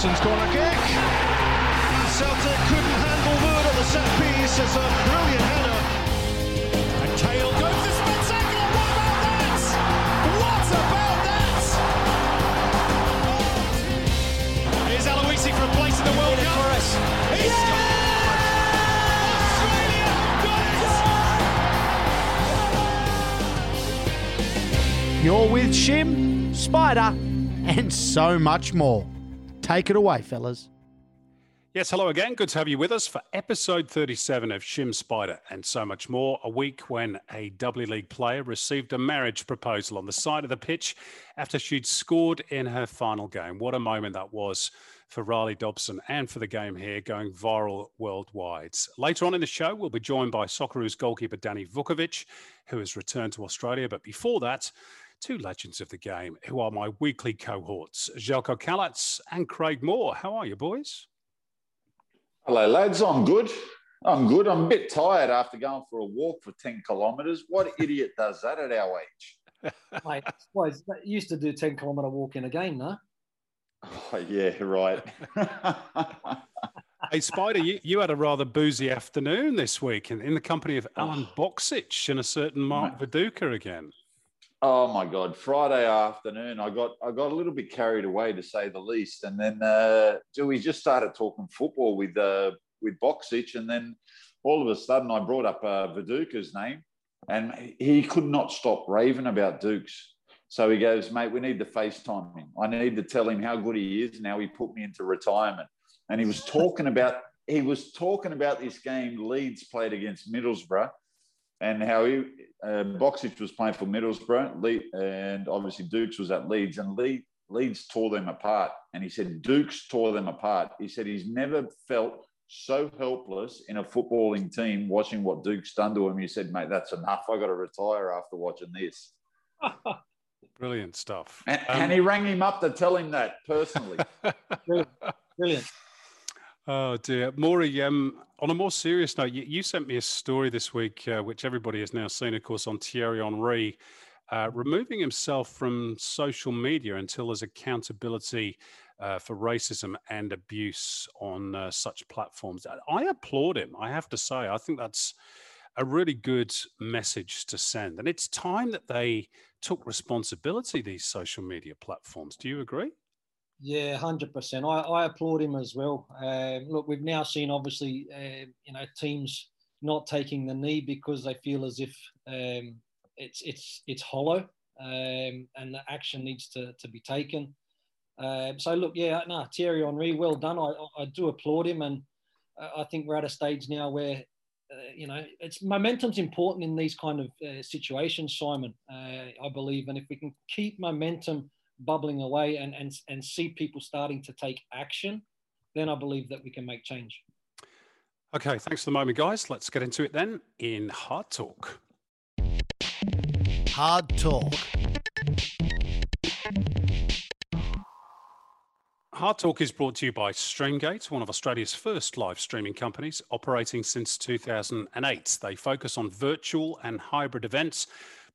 Rixon's corner kick. Celtic couldn't handle Wood on the set piece. It's a brilliant header. And Kale goes to spectacular. What about that? What about that? Here's Aloisi for a place in the World Cup. For us. He scored! Australia got it! You're with Shim, Spider, and so much more. Take it away, fellas. Yes, hello again. Good to have you with us for episode 37 of Shim Spider and so much more. A week when a W League player received a marriage proposal on the side of the pitch after she'd scored in her final game. What a moment that was for Riley Dobson and for the game here going viral worldwide. Later on in the show, we'll be joined by Socceroos goalkeeper Danny Vukovic, who has returned to Australia. But before that, two legends of the game who are my weekly cohorts, Željko Kalac and Craig Moore. How are you, boys? Hello, lads. I'm good. I'm good. I'm a bit tired after going for a walk for 10 kilometres. What idiot does that at our age? Mate, boys, that used to do 10 kilometre walk in a game, no? Oh, yeah, right. Hey, Spider, you, you had a rather boozy afternoon this week in, in the company of Alen oh. Bokšić and a certain Mark Viduka again. Oh my God. Friday afternoon, I got I got a little bit carried away to say the least. And then uh, we just started talking football with uh, with Bokšić, and then all of a sudden I brought up uh, Viduka's name, and he could not stop raving about Dukes. So he goes, mate, we need to FaceTime him. I need to tell him how good he is. Now he put me into retirement. And he was talking about he was talking about this game Leeds played against Middlesbrough and how he uh, Bokšić was playing for Middlesbrough, Le- and obviously Dukes was at Leeds, and Le- Leeds tore them apart. And he said Dukes tore them apart. He said he's never felt so helpless in a footballing team watching what Dukes done to him. He said, "Mate, that's enough. I got to retire after watching this." Brilliant stuff. And, Um, and he rang him up to tell him that personally. Brilliant. Brilliant. Oh dear, Maury. Um, on a more serious note, you, you sent me a story this week, uh, which everybody has now seen, of course, on Thierry Henry uh, removing himself from social media until there's accountability uh, for racism and abuse on uh, such platforms. I applaud him. I have to say, I think that's a really good message to send, and it's time that they took responsibility. These social media platforms. Do you agree? Yeah, hundred percent. I, I applaud him as well. Um, look, we've now seen obviously, uh, you know, teams not taking the knee because they feel as if um, it's it's it's hollow, um, and the action needs to to be taken. Um, so look, yeah, no, Thierry Henry, well done. I I do applaud him, and I think we're at a stage now where. Uh, you know, it's momentum's important in these kind of uh, situations, Simon. Uh, I believe, and if we can keep momentum bubbling away and, and, and see people starting to take action, then I believe that we can make change. Okay, thanks for the moment, guys. Let's get into it then in Hard Talk. Hard talk. Hard Talk is brought to you by Streamgate, one of Australia's first live streaming companies, operating since 2008. They focus on virtual and hybrid events,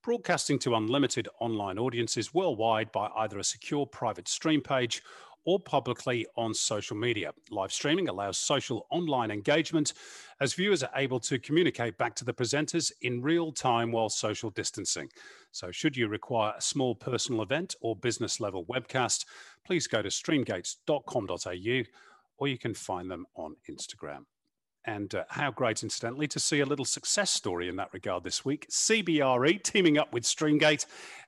broadcasting to unlimited online audiences worldwide by either a secure private stream page or publicly on social media. Live streaming allows social online engagement as viewers are able to communicate back to the presenters in real time while social distancing. So, should you require a small personal event or business level webcast, please go to streamgates.com.au or you can find them on Instagram. And uh, how great, incidentally, to see a little success story in that regard this week. CBRE teaming up with Streamgate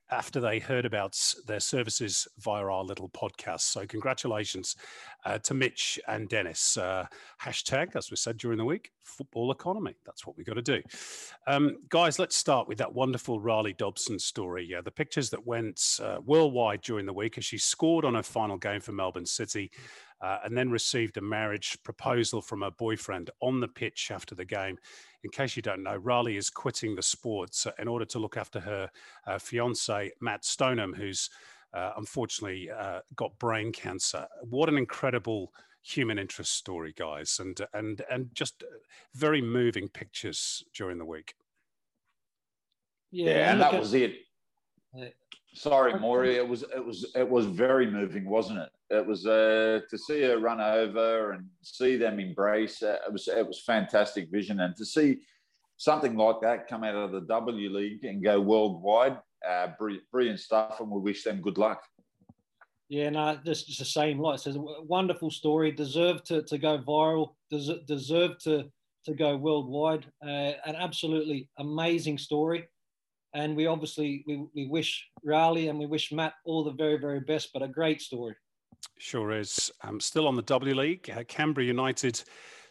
after they heard about their services via our little podcast. So, congratulations uh, to Mitch and Dennis. Uh, hashtag, as we said during the week, football economy. That's what we've got to do. Um, guys, let's start with that wonderful Riley Dobson story. Yeah, the pictures that went uh, worldwide during the week as she scored on her final game for Melbourne City. Uh, and then received a marriage proposal from her boyfriend on the pitch after the game in case you don't know, Riley is quitting the sports in order to look after her uh, fiance, Matt Stoneham, who's uh, unfortunately uh, got brain cancer. What an incredible human interest story, guys, and and and just very moving pictures during the week. Yeah, yeah and that was it. Sorry, Maury. It was it was it was very moving, wasn't it? It was uh, to see her run over and see them embrace. Uh, it was it was fantastic vision, and to see something like that come out of the W League and go worldwide, uh, brilliant, brilliant stuff, and we wish them good luck. Yeah, no, this is the same. Like it says, wonderful story. Deserved to, to go viral. Des- deserved to to go worldwide. Uh, an absolutely amazing story and we obviously we, we wish Riley and we wish Matt all the very very best. But a great story. Sure is. Um, still on the W League, uh, Canberra United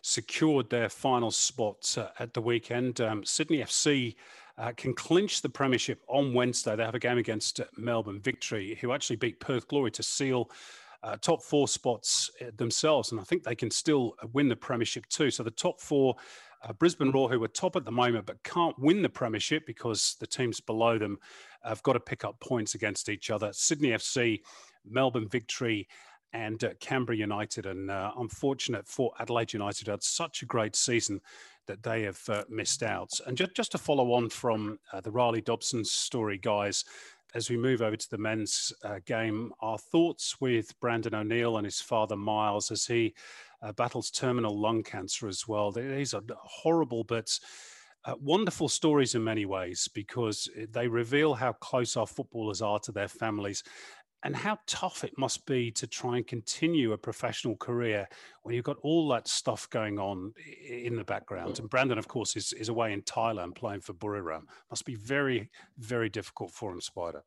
secured their final spot uh, at the weekend. Um, Sydney FC uh, can clinch the premiership on Wednesday. They have a game against Melbourne Victory, who actually beat Perth Glory to seal. Uh, top four spots uh, themselves, and I think they can still win the premiership too. So the top four uh, Brisbane Roar, who are top at the moment but can't win the premiership because the teams below them have got to pick up points against each other. Sydney FC, Melbourne Victory, and uh, Canberra United. And uh, unfortunate for Adelaide United, had such a great season that they have uh, missed out. And just, just to follow on from uh, the Riley Dobson story, guys, as we move over to the men's uh, game, our thoughts with Brandon O'Neill and his father Miles as he uh, battles terminal lung cancer as well. These are horrible but uh, wonderful stories in many ways because they reveal how close our footballers are to their families and how tough it must be to try and continue a professional career when you've got all that stuff going on in the background. And Brandon, of course, is, is away in Thailand playing for Buriram. Must be very, very difficult for him, Spider.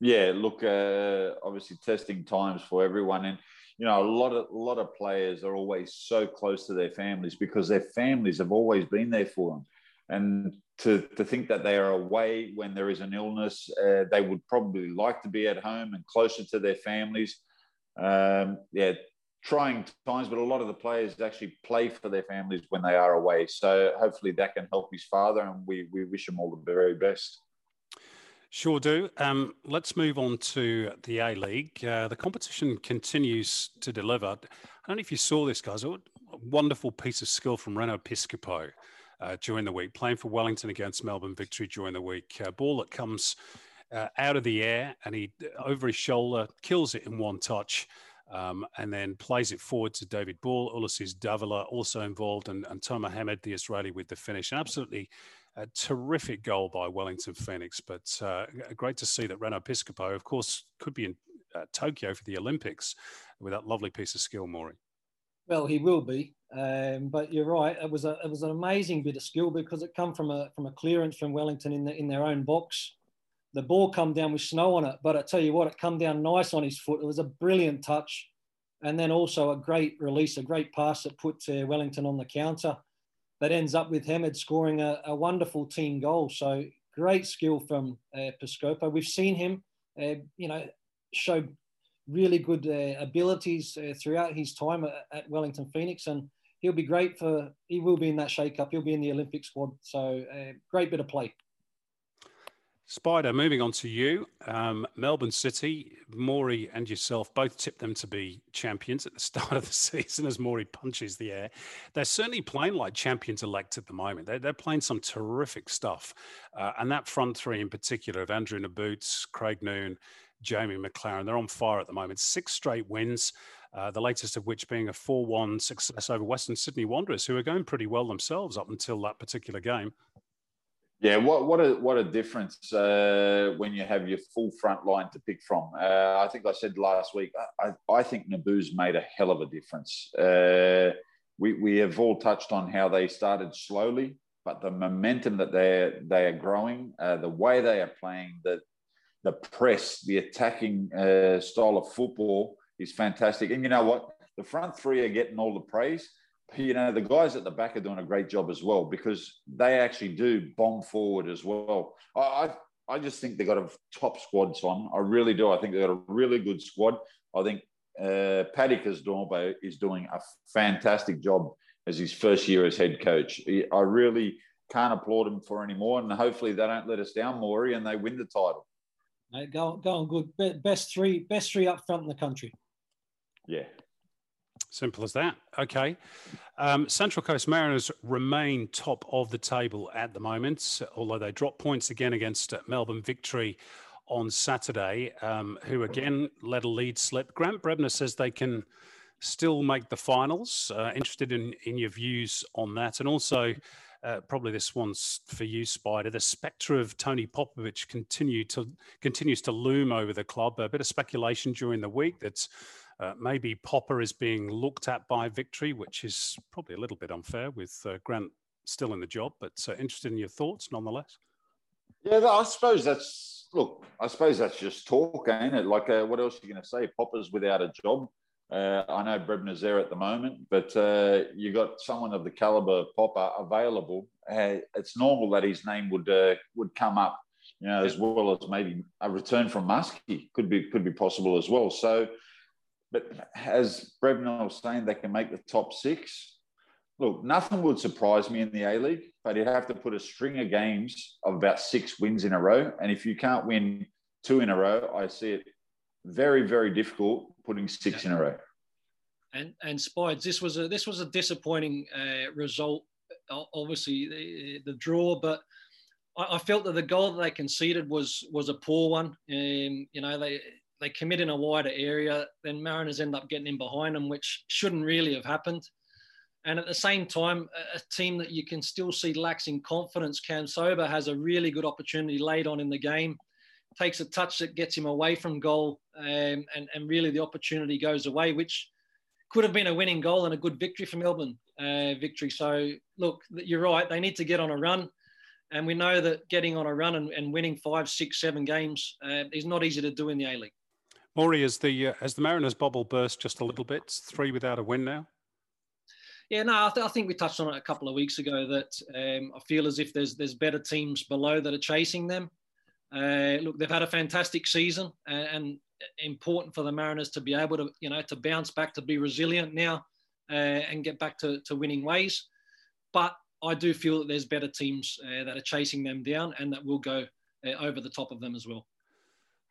Yeah, look, uh, obviously testing times for everyone. And you know, a lot of a lot of players are always so close to their families because their families have always been there for them. And to, to think that they are away when there is an illness, uh, they would probably like to be at home and closer to their families. Um, yeah, trying times, but a lot of the players actually play for their families when they are away. So hopefully that can help his father, and we, we wish him all the very best. Sure do. Um, let's move on to the A League. Uh, the competition continues to deliver. I don't know if you saw this, guys. A wonderful piece of skill from Reno Piscopo uh, during the week, playing for Wellington against Melbourne Victory during the week. Uh, ball that comes uh, out of the air and he over his shoulder kills it in one touch. Um, and then plays it forward to David Ball. Ulysses Davila also involved, and, and Tom the Israeli, with the finish. Absolutely a terrific goal by Wellington Phoenix, but uh, great to see that Reno Piscopo, of course, could be in uh, Tokyo for the Olympics with that lovely piece of skill, Maury. Well, he will be, um, but you're right. It was a it was an amazing bit of skill because it come from a from a clearance from Wellington in the, in their own box. The ball come down with snow on it, but I tell you what, it come down nice on his foot. It was a brilliant touch, and then also a great release, a great pass that put uh, Wellington on the counter that ends up with Hemed scoring a, a wonderful team goal. So great skill from uh, Piscopo. We've seen him, uh, you know, show really good uh, abilities uh, throughout his time at, at, Wellington Phoenix, and he'll be great for. He will be in that shake-up. He'll be in the Olympic squad. So uh, great bit of play. Spider, moving on to you. Um, Melbourne City, Morey and yourself both tipped them to be champions at the start of the season as Morey punches the air. They're certainly playing like champions elect at the moment. They're, they're playing some terrific stuff. Uh, and that front three in particular of Andrew Nabbout, Craig Noone, Jamie Maclaren, they're on fire at the moment. Six straight wins, uh, the latest of which being a 4 1 success over Western Sydney Wanderers, who are going pretty well themselves up until that particular game. Yeah, what what a what a difference uh, when you have your full front line to pick from. Uh, I think I said last week. I, I think Nabbout's made a hell of a difference. Uh, we we have all touched on how they started slowly, but the momentum that they they are growing, uh, the way they are playing, the the press, the attacking uh, style of football is fantastic. And you know what? The front three are getting all the praise you know, the guys at the back are doing a great job as well because they actually do bomb forward as well. I, I, I just think they've got a top squad, Son. I really do. I think they've got a really good squad. I think uh, Paddy Kisnorbo is doing a fantastic job as his first year as head coach. I really can't applaud him for any more, and hopefully they don't let us down, Morey, and they win the title. go, go on, good. Best three, best three up front in the country. Yeah, Simple as that. Okay. Um, Central Coast Mariners remain top of the table at the moment, although they dropped points again against Melbourne Victory on Saturday, um, who again let a lead slip. Grant Brebner says they can still make the finals. Uh, interested in, in your views on that. And also, uh, probably this one's for you, Spider. The spectre of Tony Popovic continue to continues to loom over the club. A bit of speculation during the week that's uh, maybe Popper is being looked at by Victory, which is probably a little bit unfair with uh, Grant still in the job, but uh, interested in your thoughts nonetheless. Yeah, I suppose that's look. I suppose that's just talk, ain't it? Like, uh, what else are you going to say? Popper's without a job. Uh, I know Brebner's there at the moment, but uh, you got someone of the caliber of Popper available. it's normal that his name would would come up, you know, as well as maybe a return from Muskie could be could be possible as well. So but as Brebner was saying, they can make the top six. Look, nothing would surprise me in the A League, but you'd have to put a string of games of about six wins in a row. And if you can't win two in a row, I see it very, very difficult putting six in a row. And and Spides, this was a this was a disappointing uh, result. Obviously, the, the draw, but I, I, felt that the goal that they conceded was was a poor one. Um, you know, they they commit in a wider area, then Mariners end up getting in behind them, which shouldn't really have happened. And at the same time, a team that you can still see lacks in confidence, Cam Sober has a really good opportunity late on in the game, takes a touch that gets him away from goal, um, and, and really the opportunity goes away, which could have been a winning goal and a good victory for Melbourne uh, victory. So, look, you're right. They need to get on a run. And we know that getting on a run and, and winning five, six, seven games uh, is not easy to do in the A League. Maury, as the uh, as the Mariners' bubble burst just a little bit, three without a win now. Yeah, no, I, th- I, think we touched on it a couple of weeks ago that um, I feel as if there's there's better teams below that are chasing them. Uh, look, they've had a fantastic season, and, and, important for the Mariners to be able to you know to bounce back, to be resilient now, uh, and get back to, to winning ways. But I do feel that there's better teams uh, that are chasing them down, and that will go uh, over the top of them as well.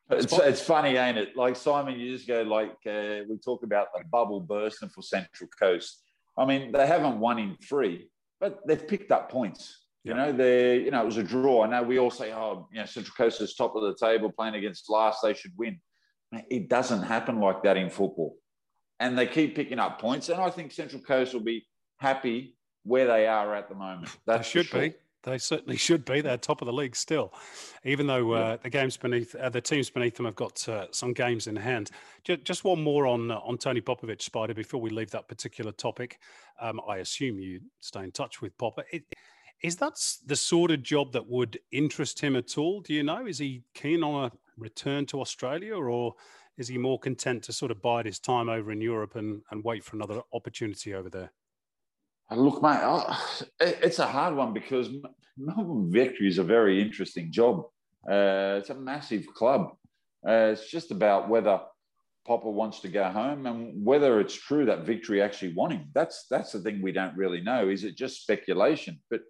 It's, it's funny, ain't it? Like Simon, you just go like uh, we talk about the bubble bursting for Central Coast. I mean, they haven't won in three, but they've picked up points. You know, they you know it was a draw. I know we all say, oh, you know, Central Coast is top of the table, playing against last, they should win. It doesn't happen like that in football, and they keep picking up points. And I think Central Coast will be happy where they are at the moment. That should sure. be. They certainly should be. They're top of the league still, even though uh, the games beneath uh, the teams beneath them have got uh, some games in hand. Just, just one more on uh, on Tony Popovic, Spider. Before we leave that particular topic, um, I assume you stay in touch with Popper. It, is that the sort of job that would interest him at all? Do you know? Is he keen on a return to Australia, or is he more content to sort of bide his time over in Europe and, and wait for another opportunity over there? Look, mate, it's a hard one because Melbourne Victory is a very interesting job. Uh, it's a massive club. Uh, it's just about whether Popper wants to go home and whether it's true that Victory actually want him. That's that's the thing we don't really know. Is it just speculation? But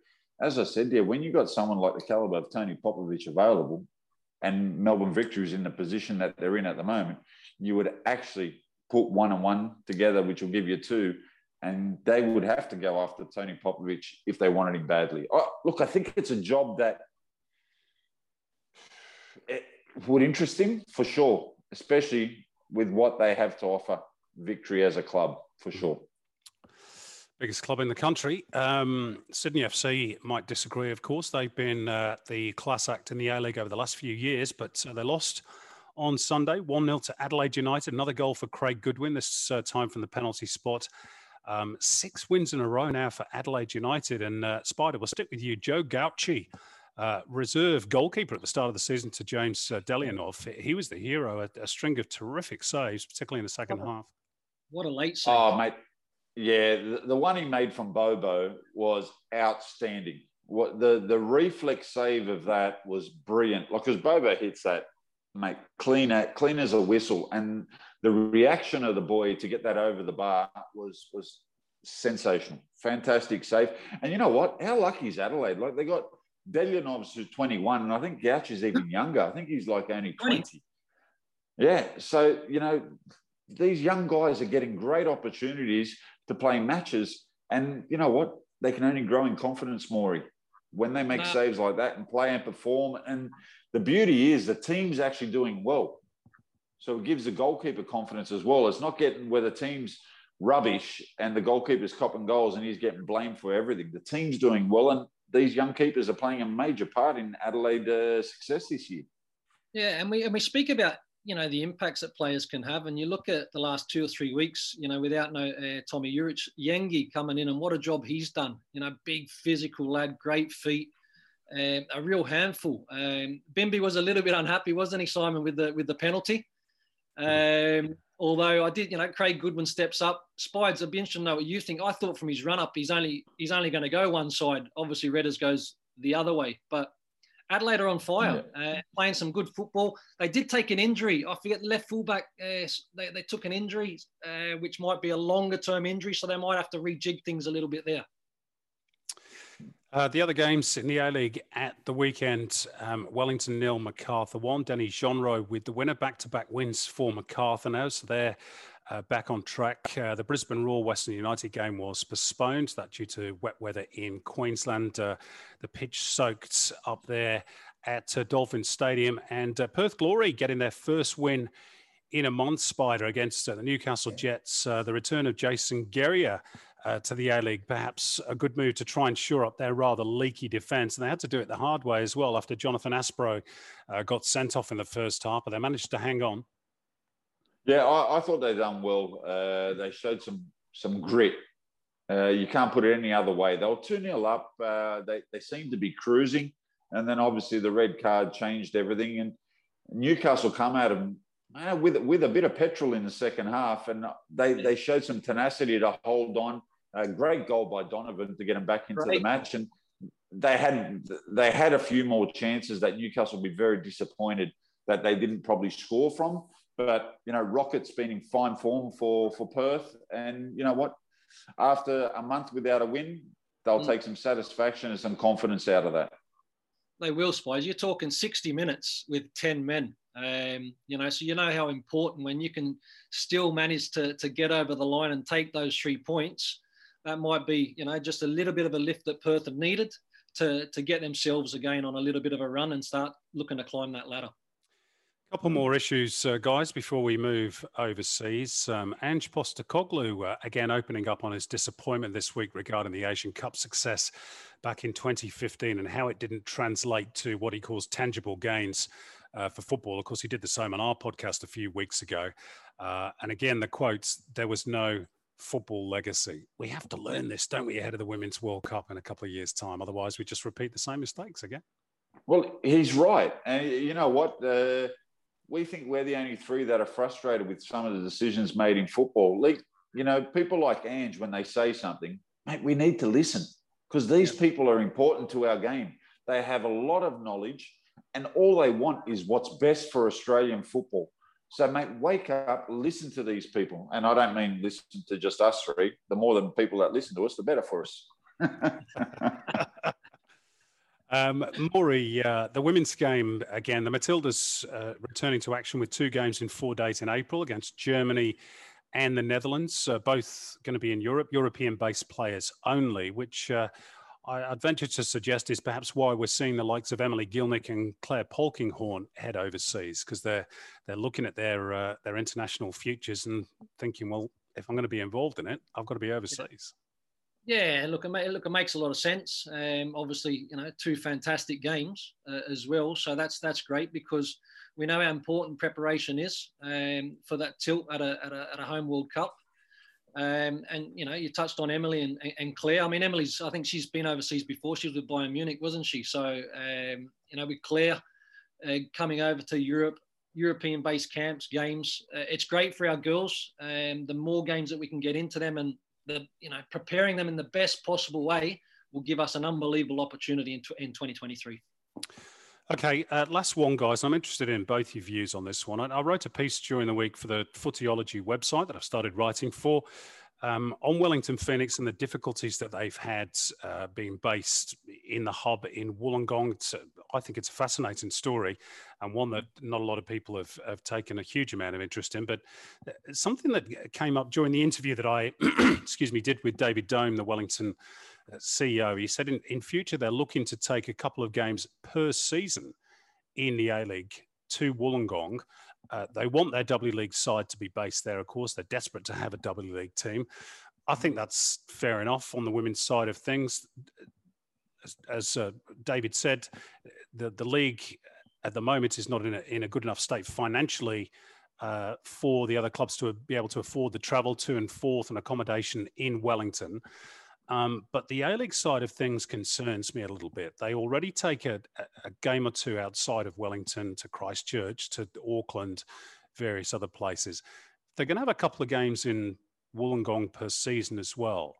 as I said, yeah, when you've got someone like the caliber of Tony Popovic available, and Melbourne Victory is in the position that they're in at the moment, you would actually put one and one together, which will give you two. And they would have to go after Tony Popovic if they wanted him badly. Oh, look, I think it's a job that it would interest him for sure, especially with what they have to offer victory as a club, for sure biggest club in the country. Um, Sydney FC might disagree, of course. They've been uh, the class act in the A League over the last few years, but uh, they lost on Sunday 1 0 to Adelaide United. Another goal for Craig Goodwin, this uh, time from the penalty spot. Um, six wins in a row now for Adelaide United. And uh, Spider, we'll stick with you. Joe Gauci, uh, reserve goalkeeper at the start of the season to James uh, Delianov. He was the hero, a, a, string of terrific saves, particularly in the second what a, half. What a late save. Oh, mate. Yeah, the, the one he made from Bobo was outstanding. What the the reflex save of that was brilliant. Like, because Bobo hits that, mate, clean at, clean as a whistle, and the reaction of the boy to get that over the bar was was sensational. Fantastic save. And you know what? How lucky is Adelaide? Like they got Delianovs who's 21, and I think Gouch is even younger. I think he's like only 20. Yeah. So, you know, these young guys are getting great opportunities to play matches. And you know what? They can only grow in confidence, Maury, when they make no. saves like that and play and perform. And the beauty is the team's actually doing well. So it gives the goalkeeper confidence as well. It's not getting where the team's rubbish and the goalkeeper's copping goals and he's getting blamed for everything. The team's doing well, and these young keepers are playing a major part in Adelaide uh, success this year. Yeah, and we and we speak about you know the impacts that players can have. And you look at the last two or three weeks, you know, without no uh, Tomi Juric, Yengi coming in, and what a job he's done. You know, big physical lad, great feet, um, a real handful. Um, Bimby was a little bit unhappy, wasn't he, Simon, with the with the penalty? Um, although I did, you know, Craig Goodwin steps up. Spides, I'd be interested to know what you think. I thought from his run up, he's only he's only going to go one side. Obviously, Redders goes the other way, but Adelaide are on fire, yeah. uh, playing some good football. They did take an injury. I forget the left fullback. Uh, they, they took an injury, uh, which might be a longer term injury, so they might have to rejig things a little bit there. Uh, the other games in the A League at the weekend um, Wellington nil, Macarthur one. Danny Genreau with the winner, back to back wins for Macarthur now. So they're uh, back on track. Uh, the Brisbane Roar Western United game was postponed, that due to wet weather in Queensland. Uh, the pitch soaked up there at uh, Dolphin Stadium, and uh, Perth Glory getting their first win in a month, Spider, against the Newcastle Jets. the return of Jason Geria. Uh, to the A League, perhaps a good move to try and shore up their rather leaky defence. And they had to do it the hard way as well after Jonathan Aspro uh, got sent off in the first half, but they managed to hang on. Yeah, I, I thought they done well. Uh, they showed some some grit. Uh, you can't put it any other way. They were 2 0 up. Uh, they, they seemed to be cruising. And then obviously the red card changed everything. And Newcastle come out them uh, with, with a bit of petrol in the second half. And they, they showed some tenacity to hold on. A great goal by Donovan to get them back into right. the match. And they had they had a few more chances that Newcastle would be very disappointed that they didn't probably score from. But you know, Rocket's been in fine form for for Perth, and you know what? After a month without a win, they'll mm. take some satisfaction and some confidence out of that. They will, Spies. You're talking 60 minutes with 10 men. Um, you know, so you know how important when you can still manage to to get over the line and take those three points. That might be, you know, just a little bit of a lift that Perth have needed to to get themselves again on a little bit of a run and start looking to climb that ladder. A couple more issues, uh, guys, before we move overseas. Um, Ange Postecoglou, uh, again, opening up on his disappointment this week regarding the Asian Cup success back in 2015 and how it didn't translate to what he calls tangible gains uh, for football. Of course, he did the same on our podcast a few weeks ago. Uh, and again, the quotes, there was no football legacy. We have to learn this, don't we, ahead of the Women's World Cup in a couple of years' time? Otherwise, we just repeat the same mistakes again. Well, he's right. And you know what? Uh, we think we're the only three that are frustrated with some of the decisions made in football. Like, you know, people like Ange, when they say something, mate, we need to listen because these people are important to our game. They have a lot of knowledge and all they want is what's best for Australian football. So, mate, wake up, listen to these people. And I don't mean listen to just us three. The more than people that listen to us, the better for us. Um, Maury, uh, the women's game again, the Matildas uh, returning to action with two games in four days in April against Germany and the Netherlands, uh, both going to be in Europe, European based players only, which uh, I, would venture to suggest is perhaps why we're seeing the likes of Emily Gielnik and Claire Polkinghorne head overseas because they're they're looking at their uh, their international futures and thinking, well, if I'm going to be involved in it, I've got to be overseas. Yeah, look, it, look, it makes a lot of sense. Um, obviously, you know, two fantastic games uh, as well, so that's that's great because we know how important preparation is um, for that tilt at a, at a, at a home World Cup. Um, and you know, you touched on Emily and, and, Claire. I mean, Emily's. I think she's been overseas before. She was with Bayern Munich, wasn't she? So um, you know, with Claire uh, coming over to Europe, European-based camps, games, uh, it's great for our girls. Um, the more games that we can get into them, and the you know, preparing them in the best possible way will give us an unbelievable opportunity in, in 2023. Okay, uh, last one, guys. I'm interested in both your views on this one. I, I, wrote a piece during the week for the Footyology website that I've started writing for um, on Wellington Phoenix and the difficulties that they've had uh, being based in the hub in Wollongong. A, I think it's a fascinating story and one that not a lot of people have, have taken a huge amount of interest in. But uh, something that came up during the interview that I, excuse me, did with David Dome, the Wellington uh, CEO, he said in, in future they're looking to take a couple of games per season in the A League to Wollongong. Uh, they want their W League side to be based there, of course. They're desperate to have a W League team. I think that's fair enough on the women's side of things. As, as uh, David said, the, the league at the moment is not in a, in a good enough state financially uh, for the other clubs to be able to afford the travel to and forth and accommodation in Wellington. Um, but the A League side of things concerns me a little bit. They already take a, a, game or two outside of Wellington to Christchurch, to Auckland, various other places. They're going to have a couple of games in Wollongong per season as well.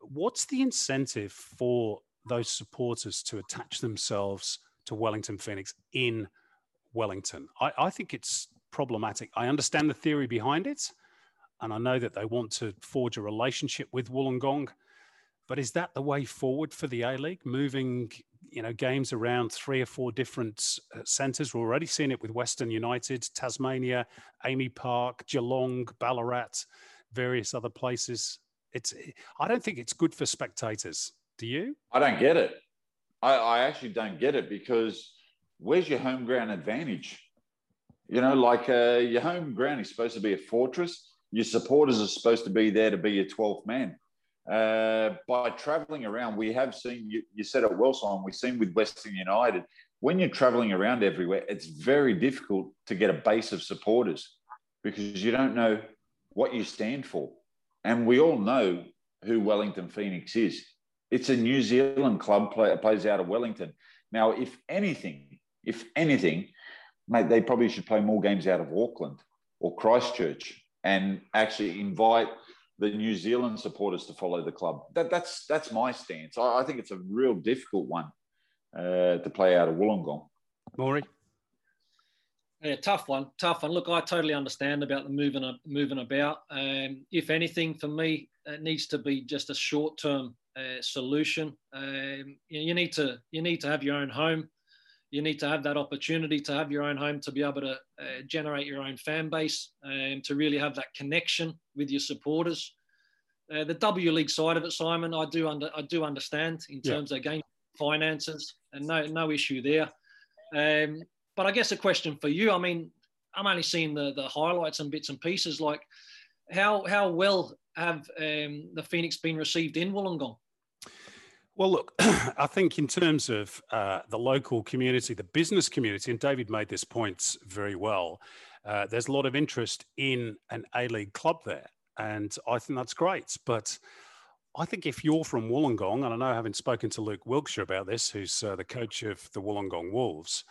What's the incentive for those supporters to attach themselves to Wellington Phoenix in Wellington? I, I think it's problematic. I understand the theory behind it, and I know that they want to forge a relationship with Wollongong but is that the way forward for the A League, moving you know games around three or four different uh, centres? We're already seeing it with Western United, Tasmania, AAMI Park, Geelong, Ballarat, various other places. It's I don't think it's good for spectators. Do you? I don't get it. I, I actually don't get it because where's your home ground advantage? You know, like uh, your home ground is supposed to be a fortress. Your supporters are supposed to be there to be your 12th man. Uh, by traveling around, we have seen, you, you said it well, Simon, we've seen with Western United, when you're traveling around everywhere, it's very difficult to get a base of supporters because you don't know what you stand for. And we all know who Wellington Phoenix is. It's a New Zealand club play, plays out of Wellington. Now, if anything, if anything, mate, they probably should play more games out of Auckland or Christchurch and actually invite – the New Zealand supporters to follow the club. That, that's that's my stance. I, I, think it's a real difficult one uh, to play out of Wollongong. Maury. Yeah, tough one, tough one. Look, I totally understand about the moving moving about. Um, if anything, for me, it needs to be just a short term uh, solution. Um, you, you, need to you need to have your own home. You need to have that opportunity to have your own home to be able to uh, generate your own fan base and to really have that connection with your supporters. Uh, the W League side of it, Simon, I do under I do understand in terms yeah. of game finances and no no issue there. Um, but I guess a question for you. I mean, I'm only seeing the the highlights and bits and pieces. Like, how how well have um, the Phoenix been received in Wollongong? Well, look, I think in terms of uh, the local community, the business community, and David made this point very well, uh, there's a lot of interest in an A League club there. And I think that's great. But I think if you're from Wollongong, and I know having spoken to Luke Wilkshire about this, who's uh, the coach of the Wollongong Wolves,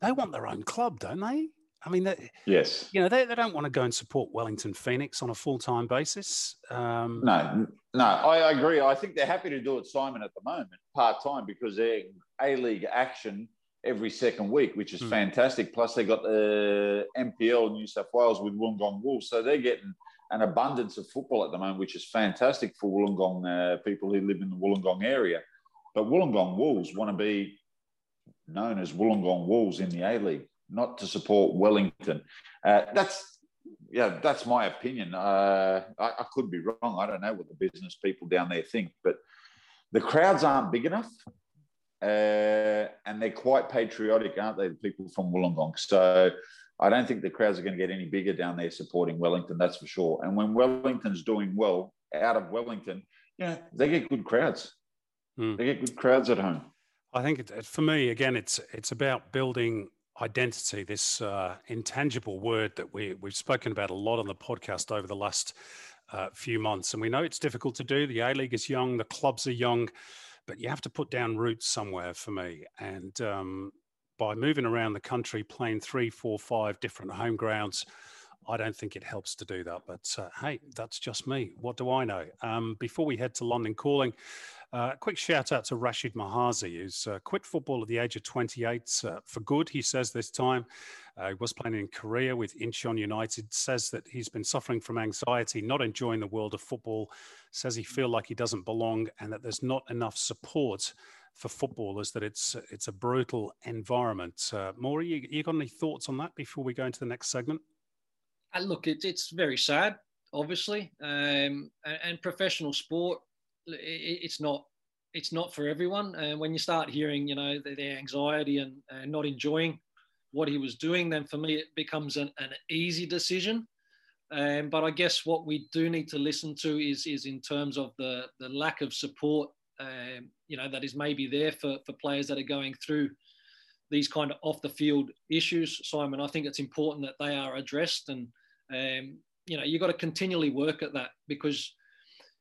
they want their own club, don't they? I mean, they, yes, you know, they, they don't want to go and support Wellington Phoenix on a full time basis. Um, no, no, I agree. I think they're happy to do it, Simon, at the moment, part time, because they're A League action every second week, which is mm. fantastic. Plus, they got the NPL New South Wales with Wollongong Wolves, so they're getting an abundance of football at the moment, which is fantastic for Wollongong uh, people who live in the Wollongong area. But Wollongong Wolves want to be known as Wollongong Wolves in the A League, not to support Wellington. Uh, that's yeah, that's my opinion. Uh, I, I, could be wrong. I don't know what the business people down there think, but the crowds aren't big enough, uh, and they're quite patriotic, aren't they? The people from Wollongong. So I don't think the crowds are going to get any bigger down there supporting Wellington. That's for sure. And when Wellington's doing well out of Wellington, yeah, they get good crowds. Mm. They get good crowds at home. I think it, for me, again, it's it's about building identity. This uh, intangible word that we we've spoken about a lot on the podcast over the last uh, few months, and we know it's difficult to do. The A League is young, the clubs are young, but you have to put down roots somewhere for me. And um, by moving around the country, playing three, four, five different home grounds. I don't think it helps to do that. But uh, hey, that's just me. What do I know? Um, before we head to London calling, uh, quick shout out to Rashid Mahazi, who's uh, quit football at the age of 28 uh, for good, he says this time. Uh, he was playing in Korea with Incheon United, says that he's been suffering from anxiety, not enjoying the world of football, says he feels like he doesn't belong and that there's not enough support for footballers, that it's it's a brutal environment. Uh, Maury, you, you got any thoughts on that before we go into the next segment? Uh, look, it, it's very sad, obviously, um, and professional sport it's not it's not for everyone. And when you start hearing, you know, the, the anxiety and, and, not enjoying what he was doing, then for me it becomes an, an easy decision. Um, but I guess what we do need to listen to is is in terms of the the lack of support, um, you know, that is maybe there for for players that are going through these kind of off the field issues. Simon, I think it's important that they are addressed, and um, you know, you got to continually work at that because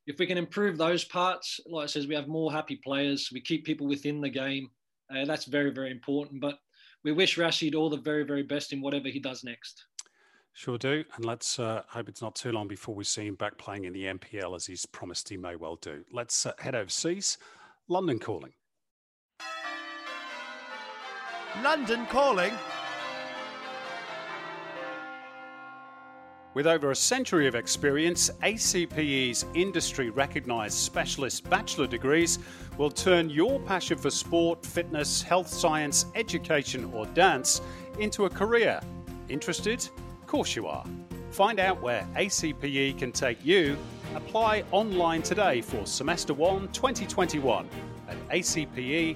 if we can improve those parts, like I says, we have more happy players. We keep people within the game. Uh, that's very, very important. But we wish Rashid all the very, very best in whatever he does next. Sure do. And let's uh, hope it's not too long before we see him back playing in the NPL as he's promised he may well do. Let's uh, head overseas. London calling. London calling. With over a century of experience, ACPE's industry recognised specialist bachelor degrees will turn your passion for sport, fitness, health science, education, or dance into a career. Interested? Of course you are. Find out where ACPE can take you. Apply online today for Semester 1 2021 at acpe.edu.au.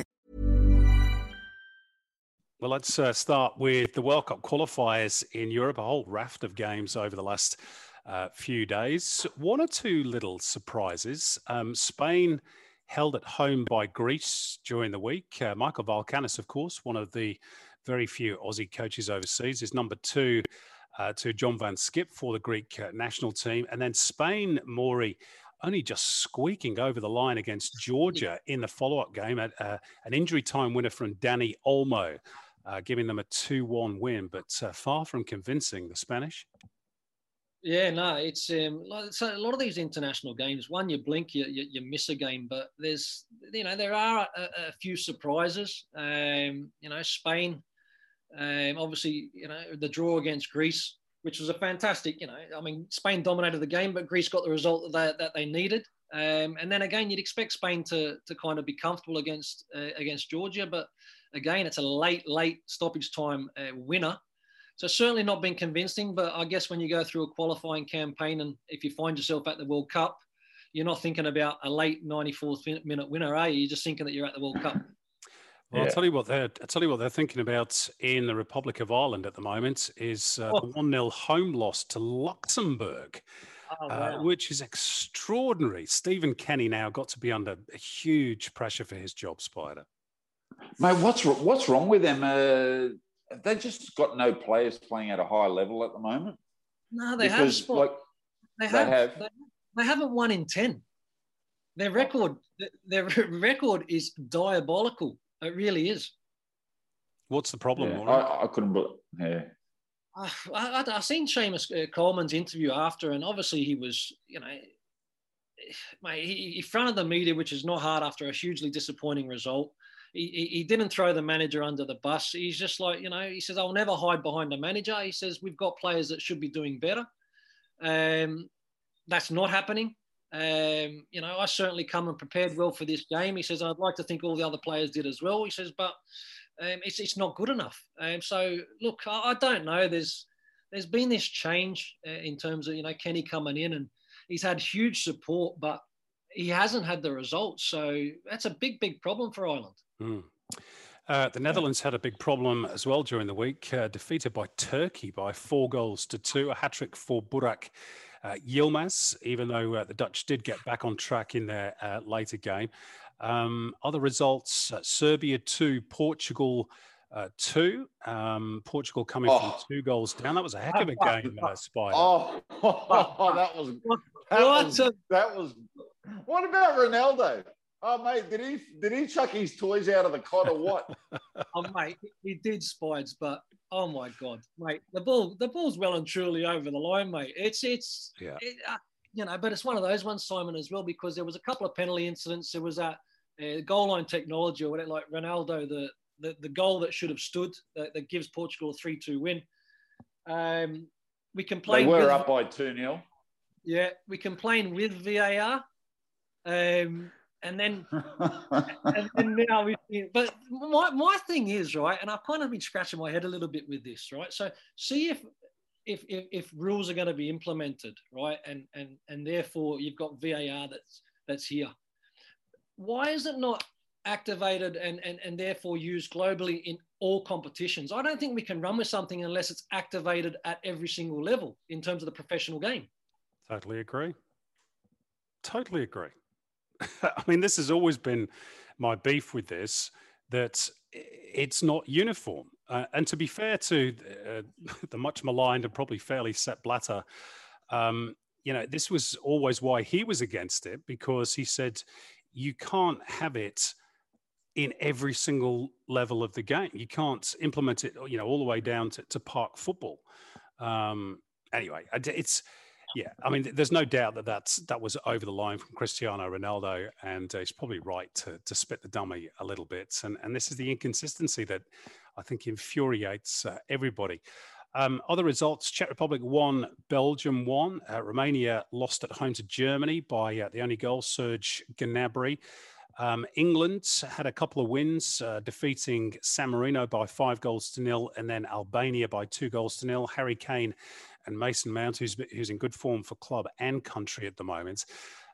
Well, let's uh, start with the World Cup qualifiers in Europe, a whole raft of games over the last uh, few days. One or two little surprises. Um, Spain held at home by Greece during the week. Uh, Michael Valkanis, of course, one of the very few Aussie coaches overseas, is number two uh, to John van 't Schip for the Greek uh, national team. And then Spain, Maury, only just squeaking over the line against Georgia in the follow up game at uh, an injury time winner from Dani Olmo uh, giving them a 2 1 win, but uh, far from convincing the Spanish. Yeah, no, it's um, so a lot of these international games. One, you blink, you, you, you miss a game, but there's you know there are a, a few surprises. Um, you know, Spain, um, obviously, you know the draw against Greece, which was a fantastic. You know, I mean, Spain dominated the game, but Greece got the result that that they needed. Um, and then again, you'd expect Spain to to kind of be comfortable against uh, against Georgia, but Again, it's a late, late stoppage time uh, winner. So certainly not been convincing, but I guess when you go through a qualifying campaign and if you find yourself at the World Cup, you're not thinking about a late 94th minute winner, are you? You're just thinking that you're at the World Cup. Well, yeah. I'll tell you what they're I'll tell you what they're thinking about in the Republic of Ireland at the moment is uh, oh. the one 0 home loss to Luxembourg. Oh, uh, wow. uh, which is extraordinary. Stephen Kenny now got to be under huge pressure for his job, Spider. Mate, what's what's wrong with them? Uh, they just got no players playing at a high level at the moment. No, they because, have. Like, they, have. They have. they haven't won in ten. Their record, their record is diabolical. It really is. What's the problem? Yeah, I, I, couldn't believe. Yeah. I, I, I seen Seamus uh, Coleman's interview after, and obviously he was, you know, mate, he, he fronted the media, which is not hard after a hugely disappointing result. He, he, didn't throw the manager under the bus. He's just like, you know, he says, I'll never hide behind the manager. He says, we've got players that should be doing better. Um, that's not happening. Um, you know, I certainly come and prepared well for this game. He says, I'd like to think all the other players did as well. He says, but um, it's, it's not good enough. Um, so, look, I, I, don't know. There's there's been this change uh, in terms of, you know, Kenny coming in and he's had huge support, but he hasn't had the results. So that's a big, big problem for Ireland. Mm. Uh, the Netherlands had a big problem as well during the week, uh, defeated by Turkey by four goals to two, a hat trick for Burak uh, Yilmaz, even though uh, the Dutch did get back on track in their uh, later game. Um, other results uh, Serbia 2, Portugal uh, 2. Um, Portugal coming oh. from two goals down. That was a heck of a game, uh, Spider. Oh, oh, that was. That was, that was. What about Ronaldo? Oh mate, did he did he chuck his toys out of the cot or what? oh mate, he did spides, but oh my god, mate, the ball the ball's well and truly over the line, mate. It's it's yeah. It, uh, you know, but it's one of those ones, Simon, as well, because there was a couple of penalty incidents. There was a, uh, goal line technology, or whatever, like Ronaldo, the, the the goal that should have stood that, that gives Portugal a three-two win. Um, we complained. They were with, up by two 0 Yeah, we complained with VAR. Um, and then and, and, now we but my, my thing is right and i've kind of been scratching my head a little bit with this right? So see if if if, if rules are going to be implemented right and and and therefore you've got var that's that's here. Why is it not activated and and, and therefore used globally in all competitions? I don't think we can run with something unless it's activated at every single level in terms of the professional game. Totally agree. Totally agree I mean, this has always been my beef with this that it's not uniform. Uh, and to be fair to uh, the much maligned and probably fairly set Blatter, um, you know, this was always why he was against it because he said you can't have it in every single level of the game. You can't implement it, you know, all the way down to, to park football. Um, anyway, it's yeah, I mean, there's no doubt that that's that was over the line from Cristiano Ronaldo, and uh, he's probably right to to spit the dummy a little bit. And and this is the inconsistency that I think infuriates uh, everybody. Um, other results: Czech Republic won, Belgium won, uh, Romania lost at home to Germany by uh, the only goal, Serge Gnabry. Um, England had a couple of wins, uh, defeating San Marino by five goals to nil, and then Albania by two goals to nil. Harry Kane and Mason Mount, who's, who's in good form for club and country at the moment.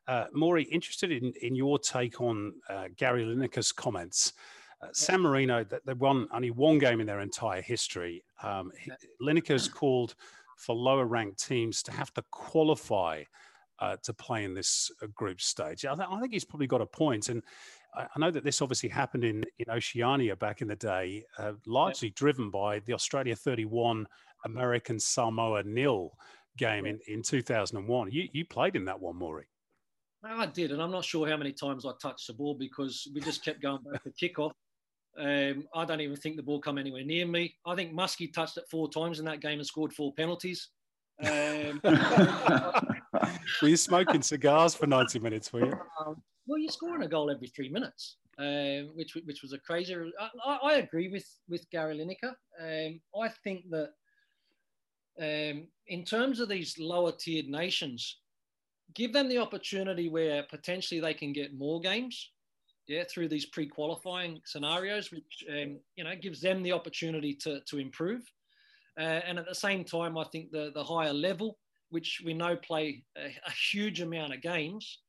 Uh, Maury, interested in, in your take on uh, Gary Lineker's comments. Uh, San Marino, they won only one game in their entire history. Um, Lineker's called for lower ranked teams to have to qualify uh, to play in this uh, group stage. I, th- I, think he's probably got a point. And I, I, know that this obviously happened in, in Oceania back in the day, uh, largely driven by the Australia 31 American Samoa nil game in, in 2001. You, you played in that one, Maury. I did, and I'm not sure how many times I touched the ball because we just kept going back to kickoff. Um, I don't even think the ball come anywhere near me. I think Muskie touched it four times in that game and scored four penalties. Um, were you smoking cigars for 90 minutes, were you? Um, well, you're scoring a goal every three minutes, um, which which was a crazy. I, I, agree with with Gary Lineker. Um, I think that um, in terms of these lower tiered nations, give them the opportunity where potentially they can get more games, yeah, through these pre-qualifying scenarios, which um, you know gives them the opportunity to to improve. Uh, and at the same time, I think the the higher level, which we know play a, a huge amount of games,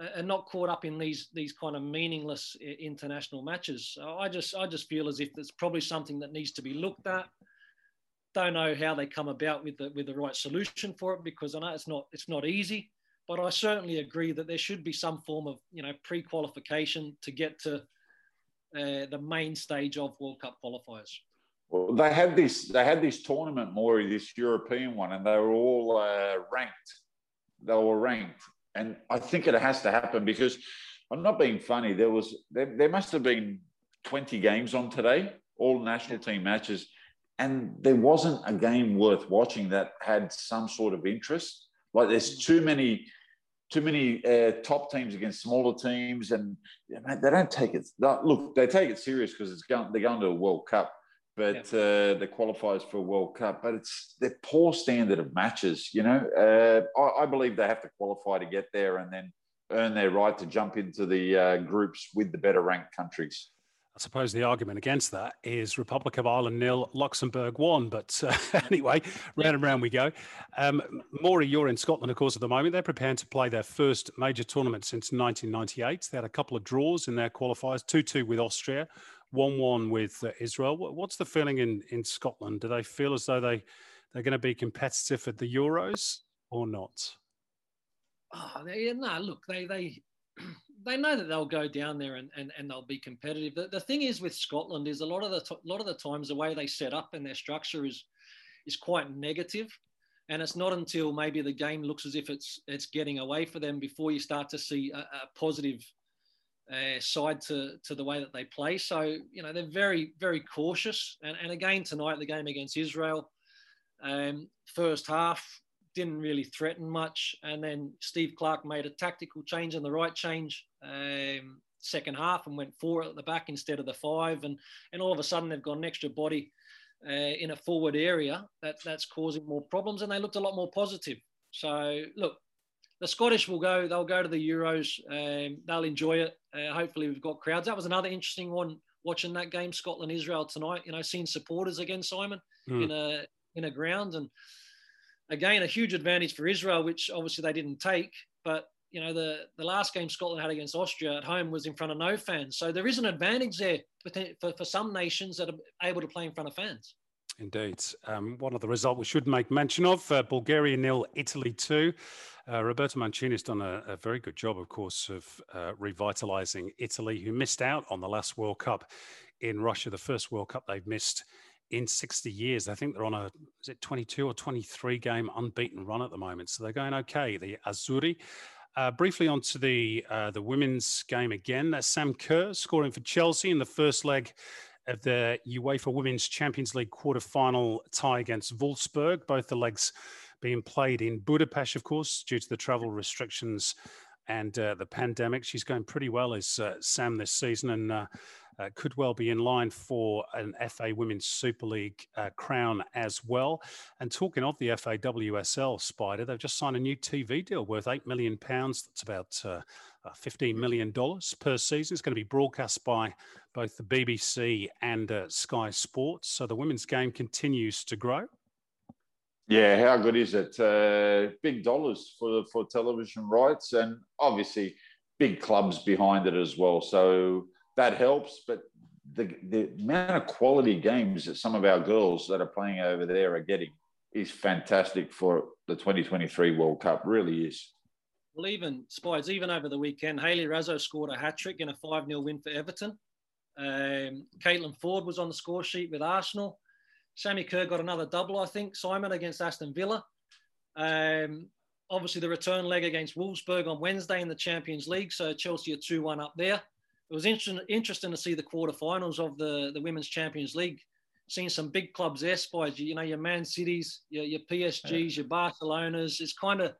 uh, are not caught up in these these kind of meaningless international matches. So I just I just feel as if it's probably something that needs to be looked at don't know how they come about with the with the right solution for it because I know it's not it's not easy. But I certainly agree that there should be some form of you know pre-qualification to get to uh, the main stage of World Cup qualifiers. Well, they had this they had this tournament, Maury, this European one, and they were all uh, ranked. They were ranked, and I think it has to happen because I'm not being funny. There was there, there must have been 20 games on today, all national team matches, and there wasn't a game worth watching that had some sort of interest. Like there's too many too many uh, top teams against smaller teams, and they don't take it. Look, they take it serious because it's going. They're going to a World Cup, but uh, they qualifies for a World Cup. But it's their poor standard of matches. You know, uh, I, I, believe they have to qualify to get there, and then earn their right to jump into the uh, groups with the better ranked countries. I suppose the argument against that is Republic of Ireland nil, Luxembourg one. But uh, anyway, round and round we go. Um, Maury, you're in Scotland, of course, at the moment. They're preparing to play their first major tournament since 1998. They had a couple of draws in their qualifiers 2 2 with Austria, 1 1 with uh, Israel. What's the feeling in, in Scotland? Do they feel as though they, they're going to be competitive at the Euros or not? Oh, they, no, look, they, they, they know that they'll go down there and, and, and they'll be competitive. The, the thing is with Scotland is a lot of the t- lot of the times the way they set up and their structure is is quite negative, and it's not until maybe the game looks as if it's it's getting away for them before you start to see a, a positive uh, side to to the way that they play. So you know they're very very cautious, and and again tonight the game against Israel, um, first half didn't really threaten much. And then Steve Clarke made a tactical change and the right change um, second half and went four at the back instead of the five. And, and all of a sudden they've got an extra body uh, in a forward area that, that's causing more problems. And they looked a lot more positive. So look, the Scottish will go. They'll go to the Euros. Um, they'll enjoy it. Uh, hopefully, we've got crowds. That was another interesting one watching that game, Scotland Israel tonight. You know, seeing supporters again, Simon, mm. in a in a ground, and again, a huge advantage for Israel, which obviously they didn't take. But you know, the the last game Scotland had against Austria at home was in front of no fans, so there is an advantage there for, for some nations that are able to play in front of fans. Indeed. Um, one of the results we should make mention of uh, Bulgaria nil, Italy two. Uh, Roberto Mancini has done a, a, very good job, of course, of uh, revitalizing Italy, who missed out on the last World Cup in Russia, the first World Cup they've missed in 60 years. I think they're on a is it 22 or 23 game unbeaten run at the moment, so they're going okay. The Azzurri. Uh, briefly onto the uh, the women's game again. That's Sam Kerr scoring for Chelsea in the first leg of the UEFA Women's Champions League quarter-final tie against Wolfsburg. Both the legs being played in Budapest, of course, due to the travel restrictions and uh, the pandemic. She's going pretty well as uh, Sam this season, and uh, could well be in line for an FA Women's Super League uh, crown as well. And talking of the FA WSL, Spider, they've just signed a new TV deal worth £8 million. That's about uh, uh $15 million per season. It's going to be broadcast by both the BBC and uh, Sky Sports. So the women's game continues to grow. Yeah, how good is it? Uh, big dollars for for television rights, and obviously big clubs behind it as well. So that helps. But the, the amount of quality games that some of our girls that are playing over there are getting is fantastic for the 2023 World Cup. Really is. Well, even Spides, even over the weekend, Hayley Raso scored a hat trick in a 5 0 win for Everton. Um, Caitlin Foord was on the score sheet with Arsenal. Sammy Kerr got another double, I think, Simon against Aston Villa. Um, obviously, the return leg against Wolfsburg on Wednesday in the Champions League. So Chelsea are 2 1 up there it was interesting, interesting to see the quarterfinals of the, the Women's Champions League. Seeing some big clubs there, Spies, you know, your Man Cities, your, your PSGs, your Barcelonas. It's kind of,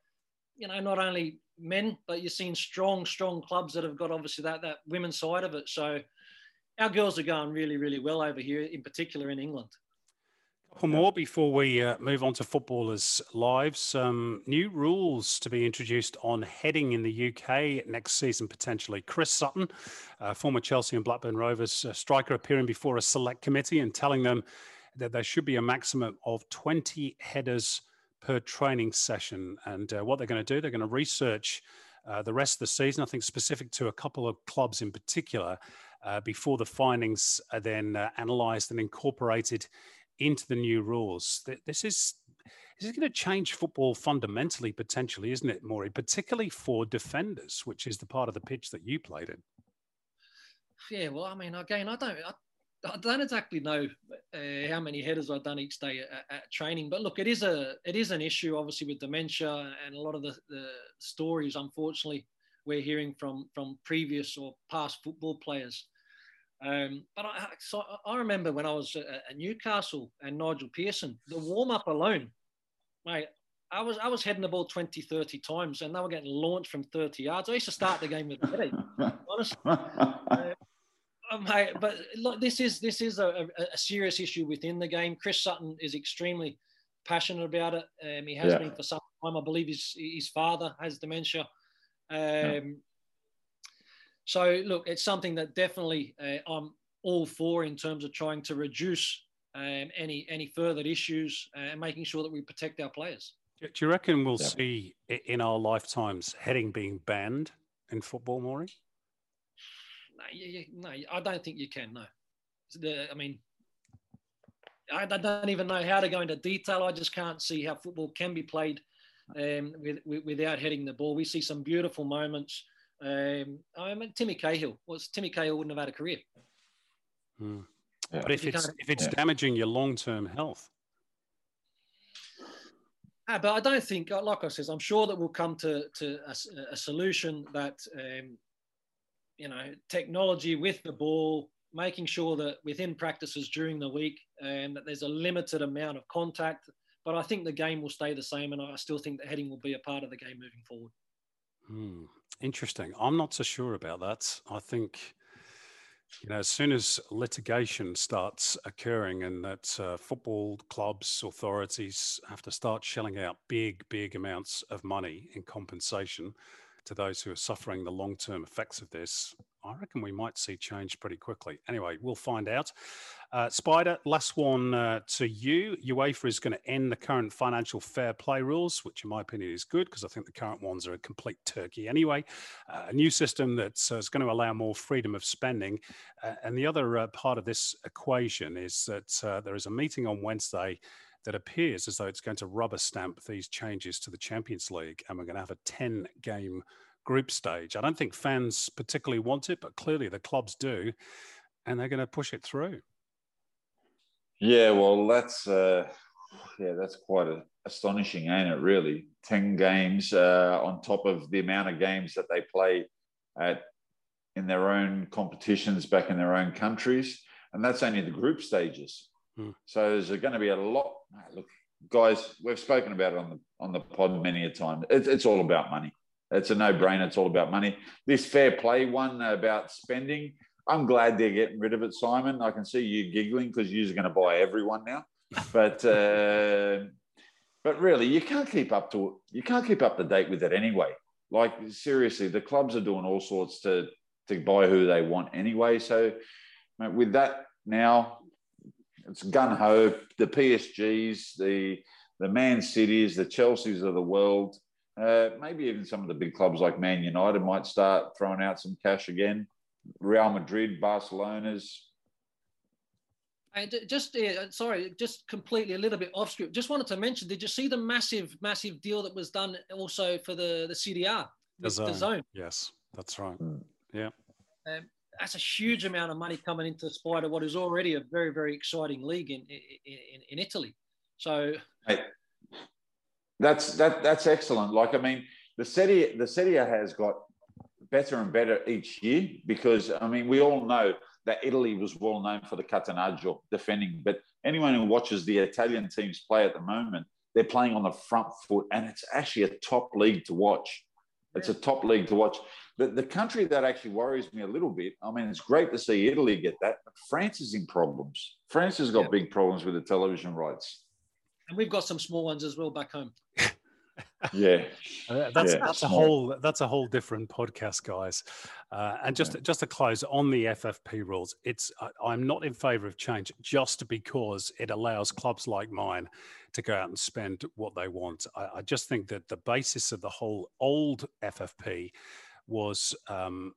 you know, not only men, but you're seeing strong, strong clubs that have got obviously that, that women's side of it. So our girls are going really, really well over here, in particular in England couple more before we uh, move on to footballers' lives. Some new rules to be introduced on heading in the UK next season, potentially. Chris Sutton, uh, former Chelsea and Blackburn Rovers uh, striker, appearing before a select committee and telling them that there should be a maximum of 20 headers per training session. And uh, what they're going to do, they're going to research uh, the rest of the season, I think specific to a couple of clubs in particular, before the findings are then analysed and incorporated into the new rules. This is this is going to change football fundamentally, potentially, isn't it, Maury? Particularly for defenders, which is the part of the pitch that you played in. Yeah, well, I mean, again, I don't. I, I don't exactly know uh, how many headers I've done each day at, at, training, but look, it is a it is an issue obviously with dementia and a lot of the, the stories, unfortunately, we're hearing from from previous or past football players. Um, but I, so I remember when I was at, Newcastle and Nigel Pearson, the warm up alone, mate. I was I was heading the ball 20, 30 times, and they were getting launched from 30 yards. I used to start the game with a headache, honestly. Uh, um, but look, this is this is a, a, serious issue within the game. Chris Sutton is extremely passionate about it. Um, he has yeah. been for some time. I believe his his father has dementia. Um, yeah. So look, it's something that definitely uh, I'm all for in terms of trying to reduce um, any any further issues uh, and making sure that we protect our players. Do you reckon we'll yeah. see in our lifetimes heading being banned in football, Maury? no, you, no, I don't think you can. No, the, I mean, I don't even know how to go into detail. I just can't see how football can be played um, with, with, without heading the ball. We see some beautiful moments. Um, I mean, Timmy Cahill was Timmy Cahill wouldn't have had a career. Hmm. Yeah. But if, if it's if it's yeah. damaging your long term health. Ah, but I don't think, like I says, I'm sure that we'll come to, to a, a solution that um, you know, technology with the ball, making sure that within practices during the week and that there's a limited amount of contact. But I think the game will stay the same, and I still think that heading will be a part of the game moving forward. Hmm. Interesting. I'm not so sure about that. I think, you know, as soon as litigation starts occurring and that uh, football clubs, authorities have to start shelling out big, big amounts of money in compensation to those who are suffering the long term effects of this, I reckon we might see change pretty quickly. Anyway, we'll find out. Uh, Spider, last one uh, to you. UEFA is going to end the current financial fair play rules, which, in my opinion, is good because I think the current ones are a complete turkey anyway. Uh, a new system that's uh, going to allow more freedom of spending. Uh, and the other uh, part of this equation is that there is a meeting on Wednesday that appears as though it's going to rubber stamp these changes to the Champions League, and we're going to have a 10 game group stage. I don't think fans particularly want it, but clearly the clubs do, and they're going to push it through. Yeah, well, that's uh, yeah, that's quite a, astonishing, ain't it? Really, ten games uh, on top of the amount of games that they play at in their own competitions back in their own countries, and that's only the group stages. Hmm. So there's going to be a lot. Look, guys, we've spoken about it on the on the pod many a time. It's, it's all about money. It's a no-brainer. It's all about money. This fair play one about spending. I'm glad they're getting rid of it, Simon. I can see you giggling because you're going to buy everyone now. But uh, but really, you can't keep up to you can't keep up to date with it anyway. Like seriously, the clubs are doing all sorts to to buy who they want anyway. So with that now, it's gun ho. The PSGs, the the Man Cities, the Chelseas of the world, uh, maybe even some of the big clubs like Man United might start throwing out some cash again. Real Madrid, Barcelona's. And just uh, sorry, just completely a little bit off script. Just wanted to mention, did you see the massive, massive deal that was done also for the the Serie A, the zone? The zone? Yes, that's right. Hmm. Yeah. Um, that's a huge amount of money coming into Spider, what is already a very, very exciting league in in, in Italy. So, hey, that's that that's excellent. Like I mean, the Serie the Serie has got better and better each year because I mean we all know that Italy was well known for the Catenaccio defending, but anyone who watches the Italian teams play at the moment, they're playing on the front foot, and it's actually a top league to watch. It's a top league to watch. The, the country that actually worries me a little bit, I mean, it's great to see Italy get that, but France is in problems. France has got yeah. big problems with the television rights. And we've got some small ones as well back home. yeah, uh, that's yeah, that's a whole that's a whole different podcast, guys. Uh, and just yeah. just to close on the FFP rules, it's I, am not in favour of change just because it allows clubs like mine to go out and spend what they want. I, I just think that the basis of the whole old FFP was um,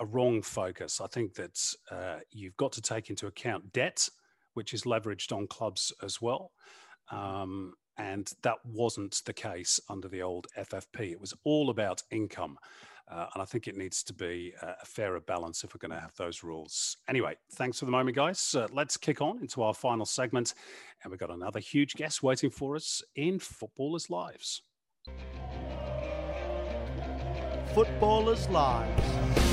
a wrong focus. I think that uh, you've got to take into account debt, which is leveraged on clubs as well. Um, and that wasn't the case under the old FFP. It was all about income. Uh, and I think it needs to be a fairer balance if we're going to have those rules. Anyway, thanks for the moment, guys. Uh, let's kick on into our final segment. And we've got another huge guest waiting for us in Footballers' Lives. Footballers' Lives.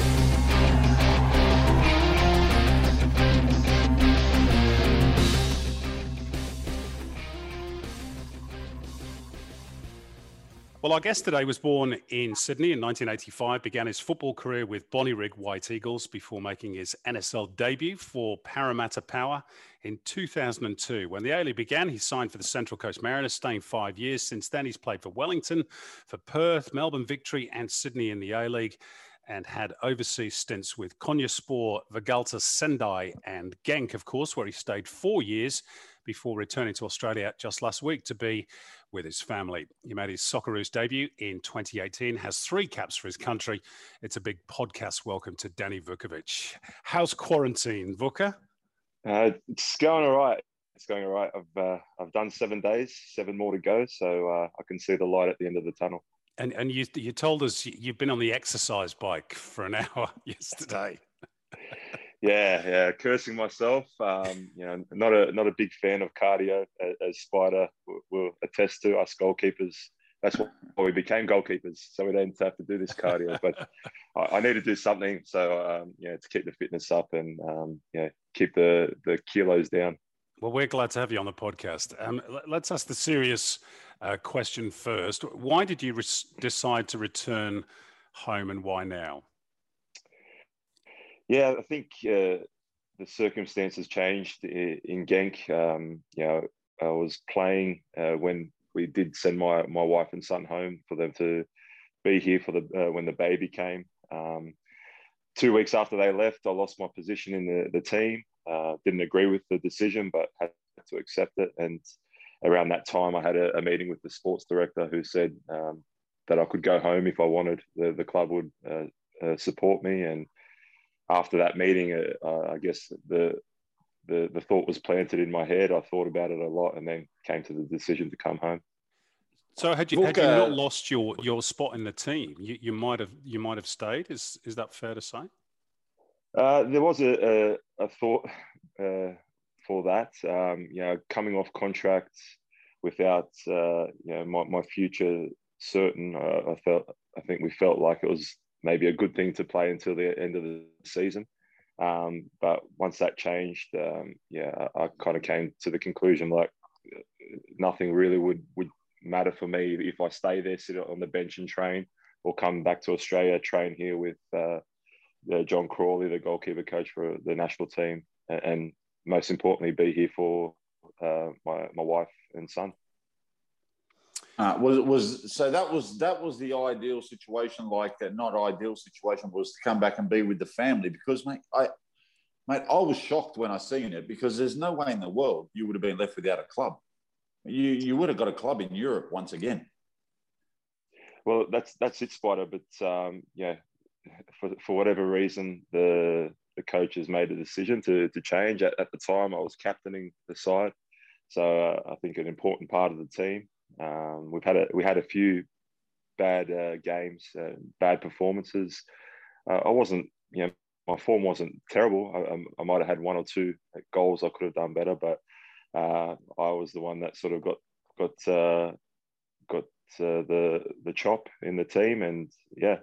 Well, our guest today was born in Sydney in 1985, began his football career with Bonnyrigg White Eagles before making his NSL debut for Parramatta Power in 2002. When the A League began, he signed for the Central Coast Mariners, staying five years. Since then, he's played for Wellington, for Perth, Melbourne Victory, and Sydney in the A League and had overseas stints with Konyaspor, Vegalta Sendai, and Genk, of course, where he stayed four years before returning to Australia just last week to be with his family. He made his Socceroos debut in 2018, has three caps for his country. It's a big podcast welcome to Danny Vukovic. How's quarantine, Vuka? Uh, it's going all right. It's going all right. I've uh, I've done seven days, seven more to go, so uh, I can see the light at the end of the tunnel. And and you you told us you've been on the exercise bike for an hour yesterday yeah, yeah, cursing myself. Um, you know, not a not a big fan of cardio, as, as Spider will attest to. Us goalkeepers, that's why we became goalkeepers, so we don't have to do this cardio. but I, I, need to do something, so um, yeah, to keep the fitness up and um, yeah, keep the the kilos down. Well, we're glad to have you on the podcast. Um, let's ask the serious uh, question first. Why did you re- decide to return home, and why now? Yeah, I think uh, the circumstances changed in Genk. Um, you know, I was playing uh, when we did send my my wife and son home for them to be here for the uh, when the baby came. Um, two weeks after they left, I lost my position in the the team. Uh, didn't agree with the decision, but had to accept it. And around that time, I had a, a meeting with the sports director who said um, that I could go home if I wanted. The the club would uh, uh, support me and after that meeting, uh, uh, I guess the, the the thought was planted in my head. I thought about it a lot, and then came to the decision to come home. So had you, had you not lost your, your spot in the team, you, you might have you might have stayed. Is is that fair to say? Uh, there was a, a, a thought uh, for that. Um, you know, coming off contract without uh, you know my, my future certain, uh, I felt I think we felt like it was maybe a good thing to play until the end of the season. Um, but once that changed, um, yeah, I, I kind of came to the conclusion like nothing really would would matter for me if I stay there, sit on the bench and train, or come back to Australia, train here with uh, John Crawley, the goalkeeper coach for the national team, and, and most importantly, be here for uh, my my wife and son. Uh, was was so that was that was the ideal situation, like uh, not ideal situation was to come back and be with the family because mate, I mate, I was shocked when I seen it because there's no way in the world you would have been left without a club. You you would have got a club in Europe once again. Well, that's that's it, Spider. But um, yeah, for for whatever reason, the the coach has made a decision to to change. At, at the time, I was captaining the side, so uh, I think an important part of the team. Um, we've had a we had a few bad uh, games, uh, bad performances. Uh, I wasn't, you know, my form wasn't terrible. I, I, might have had one or two goals I could have done better, but uh, I was the one that sort of got got uh, got uh, the the chop in the team, and yeah,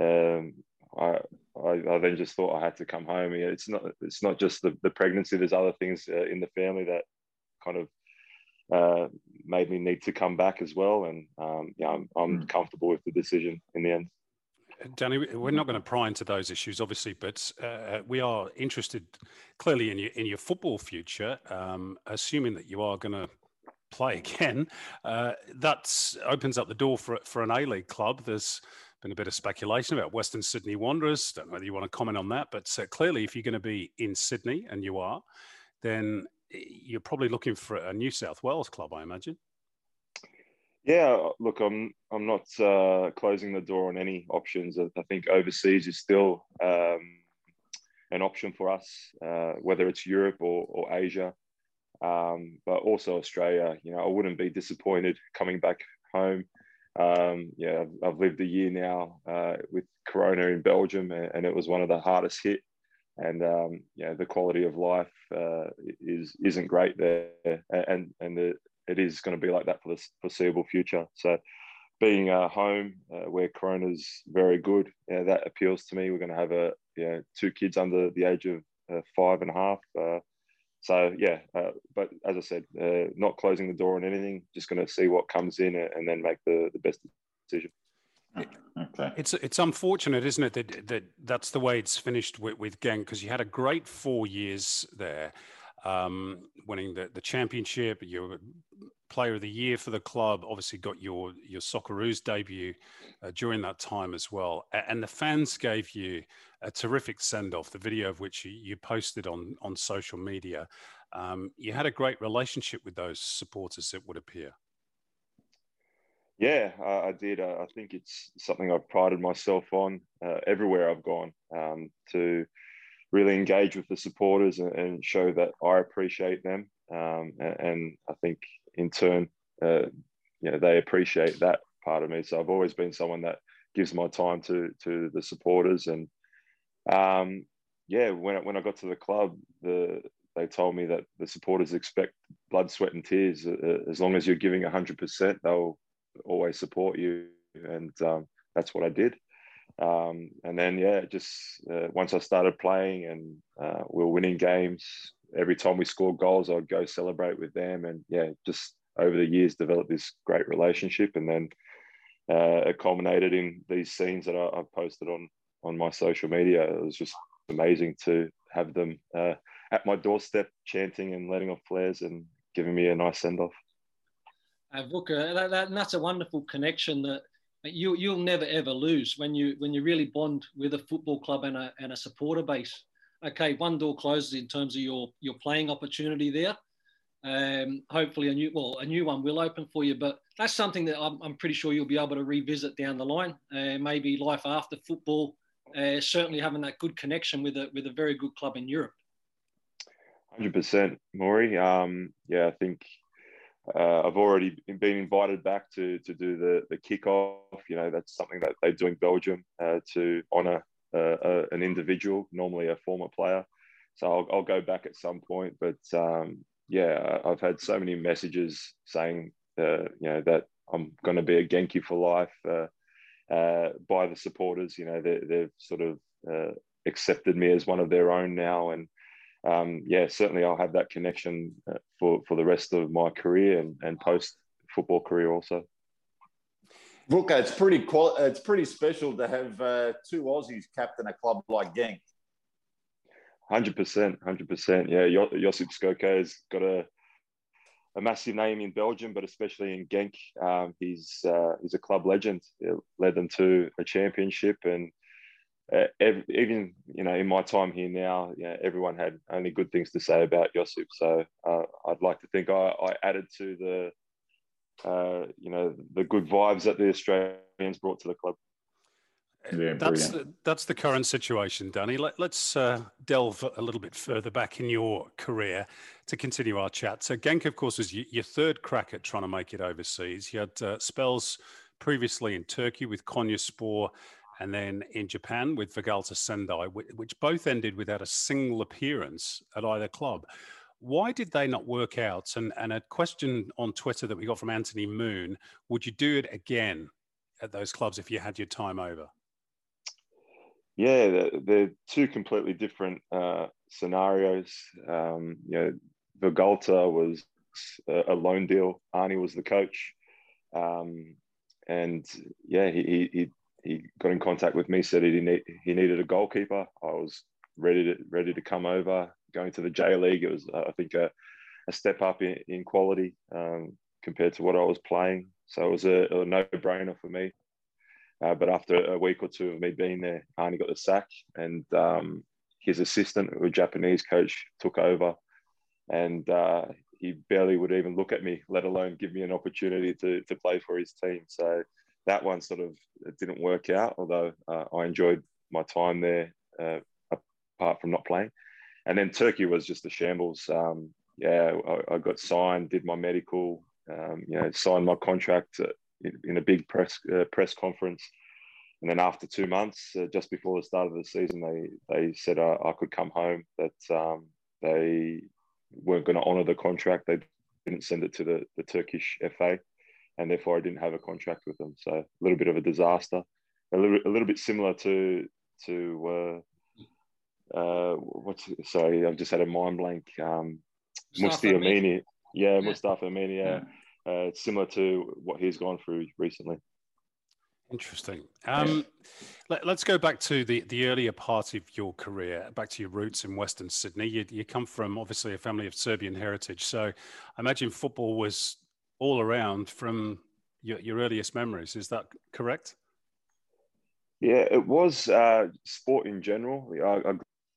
um, I, I, I then just thought I had to come home. Yeah, it's not it's not just the, the pregnancy. There's other things in the family that kind of uh, made me need to come back as well. And um, yeah, I'm, I'm mm. comfortable with the decision in the end. Danny, we're not going to pry into those issues, obviously, but uh, we are interested clearly in your in your football future. Um, assuming that you are going to play again, uh, that opens up the door for for an A League club. There's been a bit of speculation about Western Sydney Wanderers. Don't know whether you want to comment on that, but uh, clearly, if you're going to be in Sydney, and you are, then you're probably looking for a New South Wales club, I imagine. Yeah, look, I'm I'm not uh, closing the door on any options. I think overseas is still um, an option for us, uh, whether it's Europe or, or Asia, um, but also Australia. You know, I wouldn't be disappointed coming back home um, yeah, I've, I've, lived a year now uh, with Corona in Belgium, and it was one of the hardest hit. And um, yeah, the quality of life uh, is isn't great there, and and the, it is going to be like that for the foreseeable future. So, being uh, home uh, where Corona's very good, yeah, that appeals to me. We're going to have a you know, two kids under the age of uh, five and a half. Uh, so yeah, uh, but as I said, not closing the door on anything. Just going to see what comes in and then make the, the best decision. Okay. It's it's unfortunate, isn't it, that that that's the way it's finished with, with Genk because you had a great four years there, um, winning the, the championship. You were player of the year for the club. Obviously, got your your Socceroos debut uh, during that time as well. And the fans gave you a terrific send off. The video of which you, you posted on on social media. Um, you had a great relationship with those supporters. It would appear. Yeah, uh, I did. Uh, I think it's something I've prided myself on uh, everywhere I've gone um, to really engage with the supporters and, and show that I appreciate them. Um, and, and, I think in turn, uh, you know, they appreciate that part of me. So I've always been someone that gives my time to to the supporters. And um, yeah, when I, when I got to the club, the they told me that the supporters expect blood, sweat, and tears. Uh, as long as you're giving hundred percent, they'll always support you, and um, that's what I did. Um, and then yeah, just uh, once I started playing and uh, we were winning games, every time we scored goals, I'd go celebrate with them, and yeah, just over the years developed this great relationship, and then uh, it culminated in these scenes that I, have posted on on my social media. It was just amazing to have them uh, at my doorstep chanting and letting off flares and giving me a nice send off uh, Vuka, that, that, that's a wonderful connection that you you'll never ever lose when you when you really bond with a football club and a, and a supporter base. Okay, one door closes in terms of your your playing opportunity there. Um, hopefully a new well a new one will open for you, but that's something that I'm, I'm pretty sure you'll be able to revisit down the line. Uh, maybe life after football. Uh, certainly having that good connection with a with a very good club in Europe. Hundred percent, Maury. Um, yeah, I think uh, I've already been invited back to to do the the kickoff. You know, that's something that they do in Belgium uh, to honour uh, an individual, normally a former player. So I'll, I'll go back at some point. But um, yeah, I've had so many messages saying, uh, you know, that I'm going to be a Genki for life uh, by the supporters. You know, they, have sort of accepted me as one of their own now, and um, yeah, certainly I'll have that connection uh, for, for the rest of my career and, and post football career also. Vuka, it's pretty qual- it's pretty special to have uh, two Aussies captain a club like Genk. Hundred percent, hundred percent. Yeah, Josip Skoko has got a a massive name in Belgium, but especially in Genk. Um, he's uh, he's a club legend. Led them to a championship, and uh, even you know in my time here now, you know, everyone had only good things to say about Josip. So uh, I'd like to think I, I added to the uh, you know the good vibes that the Australians brought to the club. Yeah, that's the, that's the current situation, Danny. Let, us uh, delve a little bit further back in your career to continue our chat. So, Genk, of course, was your third crack at trying to make it overseas. You had uh, spells previously in Turkey with Konyaspor and then in Japan with Vegalta Sendai, which both ended without a single appearance at either club. Why did they not work out? And, and a question on Twitter that we got from Anthony Moon would you do it again at those clubs if you had your time over? Yeah, they're, two completely different uh, scenarios. Um, you know, Vegalta was a, a loan deal. Arnie was the coach. Um, and yeah, he, he, he got in contact with me, said he need, he needed a goalkeeper. I was ready to ready to come over. Going to the J League, it was uh, I think a, a step up in, in quality um, compared to what I was playing. So it was a, a no brainer for me. Uh, but after a week or two of me being there, Arnie got the sack, and um, his assistant, a Japanese coach, took over, and uh, he barely would even look at me, let alone give me an opportunity to to play for his team. So that one sort of didn't work out, although uh, I enjoyed my time there uh, apart from not playing. And then Turkey was just a shambles. Um, yeah, I, I, got signed, did my medical, um, you know, signed my contract in a big press uh, press conference. And then after two months, uh, just before the start of the season, they they said I, I could come home. That um, they weren't going to honour the contract. They didn't send it to the, the Turkish FA, and therefore I didn't have a contract with them. So a little bit of a disaster. A little, a little bit similar to to uh, uh, what's sorry, I've just had a mind blank. Um, Musti Amini, yeah, yeah, Mustafa Amini, yeah. yeah. Uh, similar to what he's gone through recently. Interesting. Um, let, us go back to the, the earlier part of your career, back to your roots in Western Sydney. You, you come from obviously a family of Serbian heritage. So I imagine football was all around from your, your earliest memories. Is that correct? Yeah, it was uh, sport in general. I, I,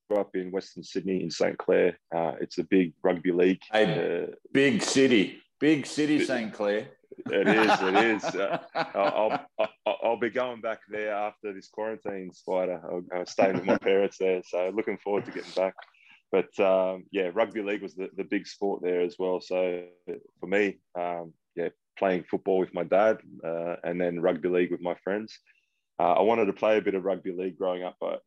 grew up in Western Sydney in St. Clair. Uh, it's a big rugby league. Hey, uh, big city. Big city, St. Clair. It is. It is. Uh, I'll, I'll, I'll, be going back there after this quarantine, Spider. I'll, I'll stay with my parents there. So looking forward to getting back. But um, yeah, rugby league was the, the big sport there as well. So for me, um, yeah, playing football with my dad uh, and then rugby league with my friends. Uh, I wanted to play a bit of rugby league growing up, but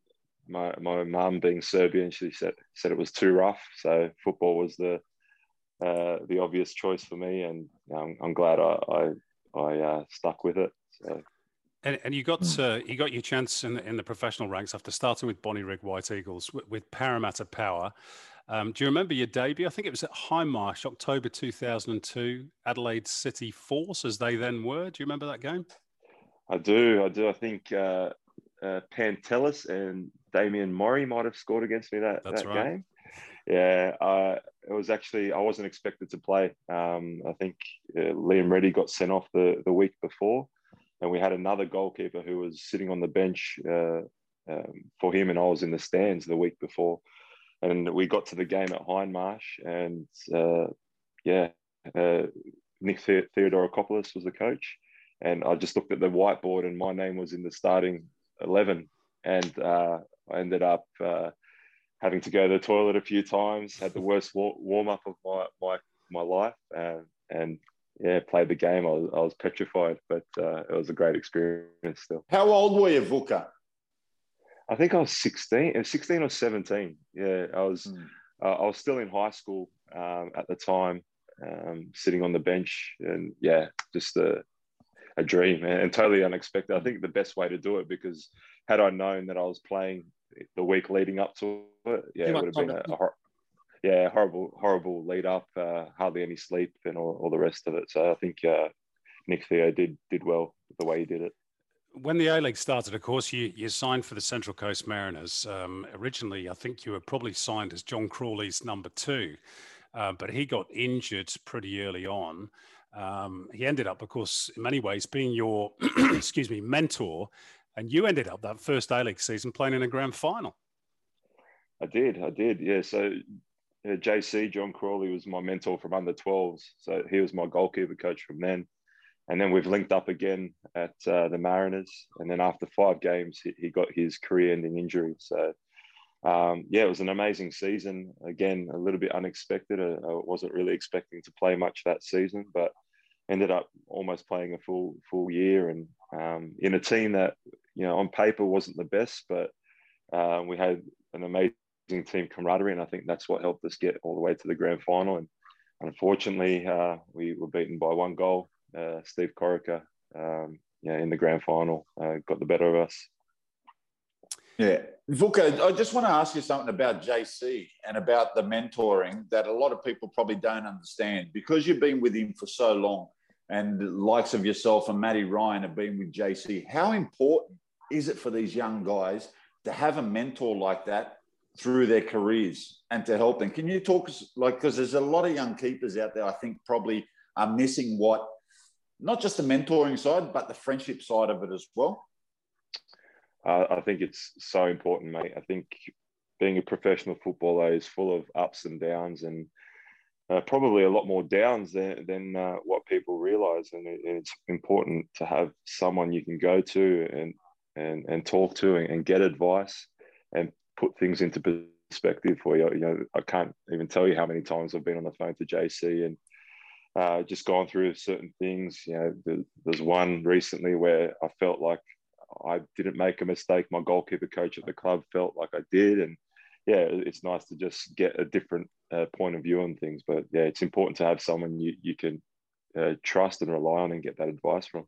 my my mum being Serbian, she said said it was too rough. So football was the uh, the obvious choice for me, and I'm, I'm glad I I, I uh, stuck with it. So. And, and you got uh, you got your chance in the, in the professional ranks after starting with Bonnyrigg White Eagles with, with Parramatta Power. Um, do you remember your debut? I think it was at Hindmarsh, October 2002, Adelaide City Force, as they then were. Do you remember that game? I do. I do. I think uh, uh, Pantelis and Damien Murray might have scored against me that, That's that right. game. Yeah, uh, it was actually I wasn't expected to play. Um, I think uh, Liam Reddy got sent off the, the week before, and we had another goalkeeper who was sitting on the bench uh, um, for him, and I was in the stands the week before. And we got to the game at Hindmarsh, and uh, yeah, uh, Nick Theodorakopoulos was the coach, and I just looked at the whiteboard, and my name was in the starting eleven, and uh, I ended up having to go to the toilet a few times. Had the worst warm up of my my my life, and and yeah, played the game. I was, I was petrified, but uh, it was a great experience still. How old were you, Vuka? I think I was 16, uh, 16 or 17. Yeah, I was, mm. uh, I was still in high school um, at the time, um, sitting on the bench and yeah, just a, a dream and, and, totally unexpected. I think the best way to do it because had I known that I was playing the week leading up to it, yeah, it would have been a, a hor- yeah horrible horrible lead up, uh, hardly any sleep and all, all, the rest of it. So I think uh, Nick Theo did did well the way he did it. When the A League started, of course, you, you signed for the Central Coast Mariners. Um, originally, I think you were probably signed as John Crawley's number two, uh, but he got injured pretty early on. Um, he ended up, of course, in many ways being your, excuse me, mentor and you ended up that first A League season playing in a grand final. I did, I did, yeah. So uh, JC John Crawley was my mentor from under 12s, so he was my goalkeeper coach from then. And then we've linked up again at uh, the Mariners. And then after five games, he, he got his career-ending injury. So um, yeah, it was an amazing season. Again, a little bit unexpected. I, I wasn't really expecting to play much that season, but ended up almost playing a full full year and um, in a team that you know on paper wasn't the best, but uh, we had an amazing team camaraderie, and I think that's what helped us get all the way to the grand final. And unfortunately, uh, we were beaten by one goal. Uh, Steve Corica, um, yeah, in the grand final, uh, got the better of us. Yeah. Vuka, I just want to ask you something about JC and about the mentoring that a lot of people probably don't understand because you've been with him for so long and likes of yourself and Matty Ryan have been with JC. How important is it for these young guys to have a mentor like that through their careers and to help them? Can you talk like because there's a lot of young keepers out there I think probably are missing what not just the mentoring side but the friendship side of it as well. Uh, I think it's so important, mate. I think being a professional footballer is full of ups and downs and uh, probably a lot more downs than, than uh, what people realize. And it, it's important to have someone you can go to and, and, and talk to and, and, get advice and put things into perspective for you. You know, I can't even tell you how many times I've been on the phone to JC and uh, just gone through certain things. You know, there's one recently where I felt like I didn't make a mistake. My goalkeeper coach at the club felt like I did, and yeah, it's nice to just get a different uh, point of view on things. But yeah, it's important to have someone you you can uh, trust and rely on and get that advice from.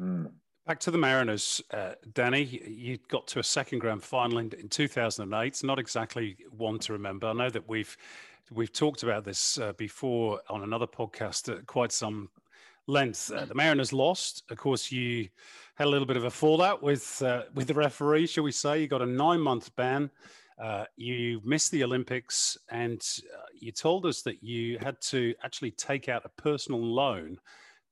Mm. Back to the Mariners, uh, Danny. You got to a second grand final in, in 2008. Not exactly one to remember. I know that we've we've talked about this uh, before on another podcast at quite some length. Uh, the Mariners lost. Of course, you had a little bit of a fallout with uh, with the referee, shall we say? You got a nine month ban. Uh, you missed the Olympics, and uh, you told us that you had to actually take out a personal loan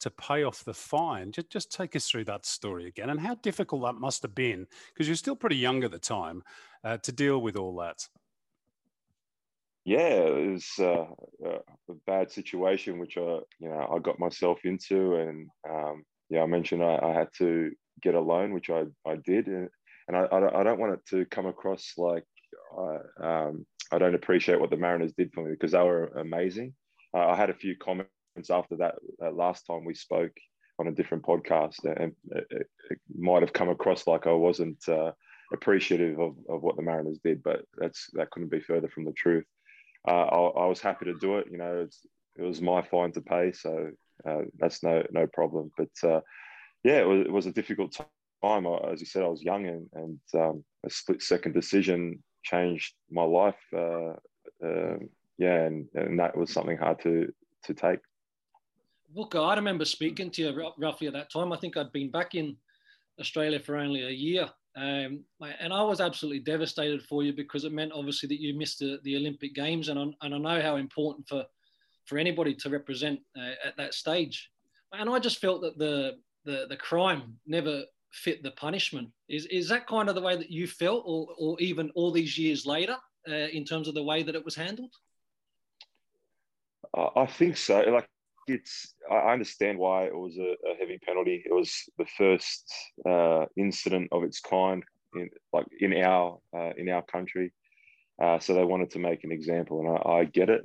to pay off the fine. Just, just take us through that story again and how difficult that must have been because you're still pretty young at the time uh, to deal with all that yeah, it was uh, a bad situation which I, you know, I got myself into, and um, yeah, I mentioned I, I, had to get a loan, which I, I did, and, and I, I don't want it to come across like I, um, I don't appreciate what the Mariners did for me because they were amazing. Uh, I had a few comments after that uh, last time we spoke on a different podcast, and it, it, might have come across like I wasn't uh, appreciative of, of what the Mariners did, but that's that couldn't be further from the truth uh, I, I, was happy to do it. You know, it was my fine to pay, so uh, that's no no problem. But uh, yeah, it was, it was, a difficult time. As you said, I was young, and, and um, a split second decision changed my life. Uh, um, yeah, and, and that was something hard to to take. Look, I remember speaking to you roughly at that time. I think I'd been back in Australia for only a year um, and I was absolutely devastated for you because it meant obviously that you missed the, the Olympic Games, and I, and I know how important for for anybody to represent uh, at that stage. And I just felt that the, the the crime never fit the punishment. Is is that kind of the way that you felt, or or even all these years later, uh, in terms of the way that it was handled? I think so. Like it's I understand why it was a, a heavy penalty. It was the first uh, incident of its kind in like in our uh, in our country. Uh, so they wanted to make an example, and I, I, get it.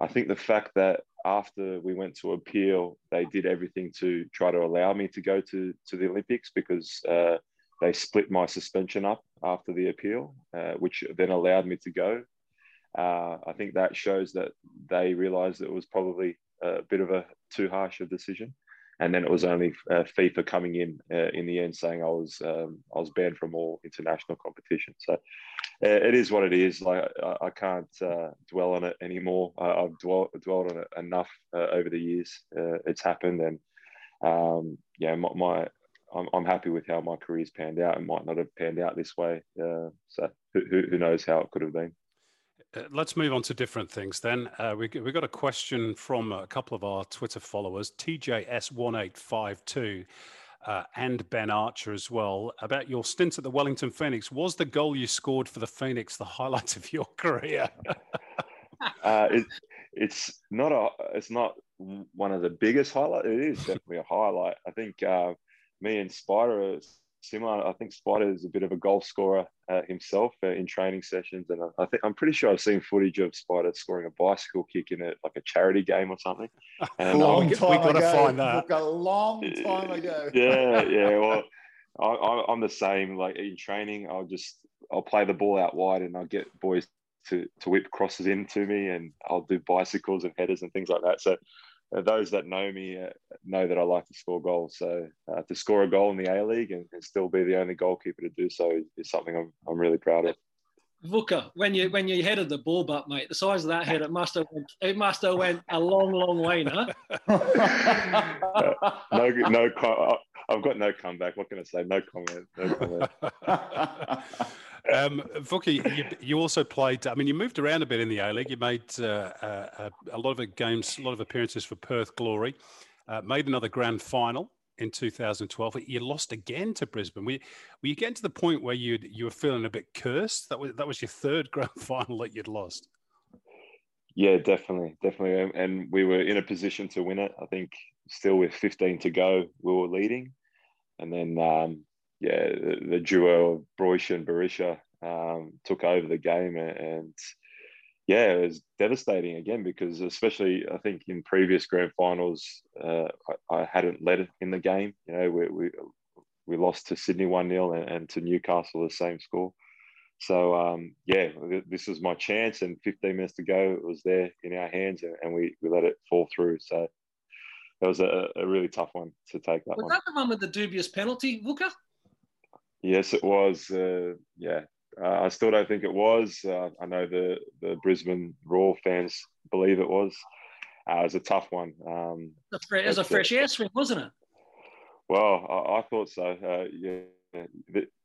I think the fact that after we went to appeal, they did everything to try to allow me to go to to the Olympics because uh, they split my suspension up after the appeal, uh, which then allowed me to go. Uh, I think that shows that they realised it was probably a bit of a too harsh a decision. And then it was only uh, FIFA coming in uh, in the end saying I was um, I was banned from all international competition. So uh, it is what it is. Like I, I can't uh, dwell on it anymore. I, have dwelt, dwelled on it enough uh, over the years. Uh, it's happened, and um, yeah, my, my I'm, I'm, happy with how my career's panned out. It might not have panned out this way. so who, who knows how it could have been. Uh, let's move on to different things then. Uh, we, we got a question from a couple of our Twitter followers, TJS1852 uh, and Ben Archer as well, about your stint at the Wellington Phoenix. Was the goal you scored for the Phoenix the highlight of your career? uh, it, it's not a. It's not one of the biggest highlights. It is definitely a highlight. I think uh, me and Spider similar. I think Spider is a bit of a goal scorer uh, himself uh, in training sessions, and I, I, think I'm pretty sure I've seen footage of Spider scoring a bicycle kick in a like a charity game or something. And, a long um, time we got to find that. a long time ago. yeah, yeah. Well, I, am the same. Like in training, I'll just I'll play the ball out wide, and I'll get boys to to whip crosses into me, and I'll do bicycles and headers and things like that. So those that know me uh, know that I like to score goals. So uh, to score a goal in the A League and, and, still be the only goalkeeper to do so is something I'm, I'm really proud of. Vuka, when you when you headed the ball butt, mate, the size of that head, it must have went, it must have went a long, long way, no? uh, no, no, I've got no comeback. What can I say? No comment. No comment. Um, Vuki, you, you, also played. I mean, you moved around a bit in the A League. You made uh, uh, a lot of games, a lot of appearances for Perth Glory. Uh, made another grand final in 2012. You lost again to Brisbane. Were you, were you getting to the point where you you were feeling a bit cursed? That was that was your third grand final that you'd lost. Yeah, definitely, definitely, and we were in a position to win it. I think still with 15 to go, we were leading, and then um, yeah, the, the duo of Broich and Berisha um, took over the game, and yeah, it was devastating again because especially I think in previous grand finals, uh, I, I, hadn't led in the game. You know, we we, we lost to Sydney one 0 and, and, to Newcastle the same score. So um, yeah, this was my chance, and 15 minutes to go, it was there in our hands, and, and we, we let it fall through. So that was a, a really tough one to take. That was one. that the one with the dubious penalty, Vuka? Yes, it was. Uh, yeah, uh, I still don't think it was. Uh, I know the the Brisbane Roar fans believe it was. Uh, it was a tough one. Um, it was a fresh air swing, wasn't it? Well, I, I thought so. Uh, yeah,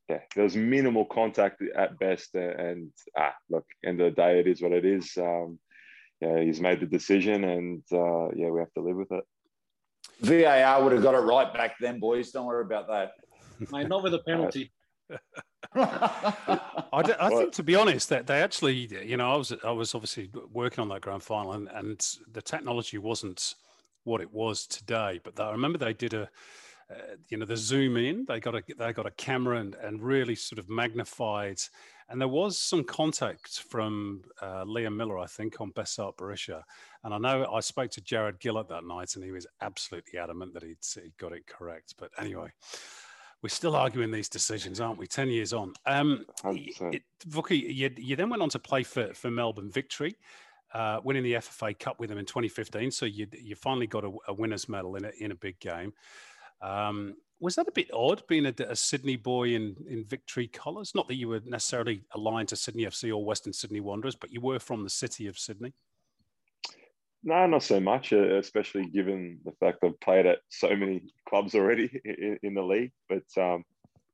yeah, there was minimal contact at best, and ah, look, end of the day, it is what it is. Um, yeah, he's made the decision, and uh, yeah, we have to live with it. VAR would have got it right back then, boys. Don't worry about that. Mate, not with a penalty. I, d- I think, to be honest, that they actually, you know, I was I was obviously working on that grand final, and, and the technology wasn't what it was today. But I remember they did a, uh, you know, the zoom in. They got a they got a camera and and really sort of magnified, and there was some contact from uh, Liam Miller, I think, on Besart Berisha. And I know I spoke to Jarred Gillett that night, and he was absolutely adamant that he'd, he'd got it correct. But anyway we're still arguing these decisions, aren't we? Ten years on. Um, it, you, you then went on to play for for Melbourne Victory, uh, winning the FFA Cup with them in 2015. So you you finally got a, a winners medal in a in a big game. Um, was that a bit odd being a, a, Sydney boy in, in Victory colours? Not that you were necessarily aligned to Sydney FC or Western Sydney Wanderers, but you were from the city of Sydney. No, not so much, uh, especially given the fact I've played at so many clubs already in, in the league. But um,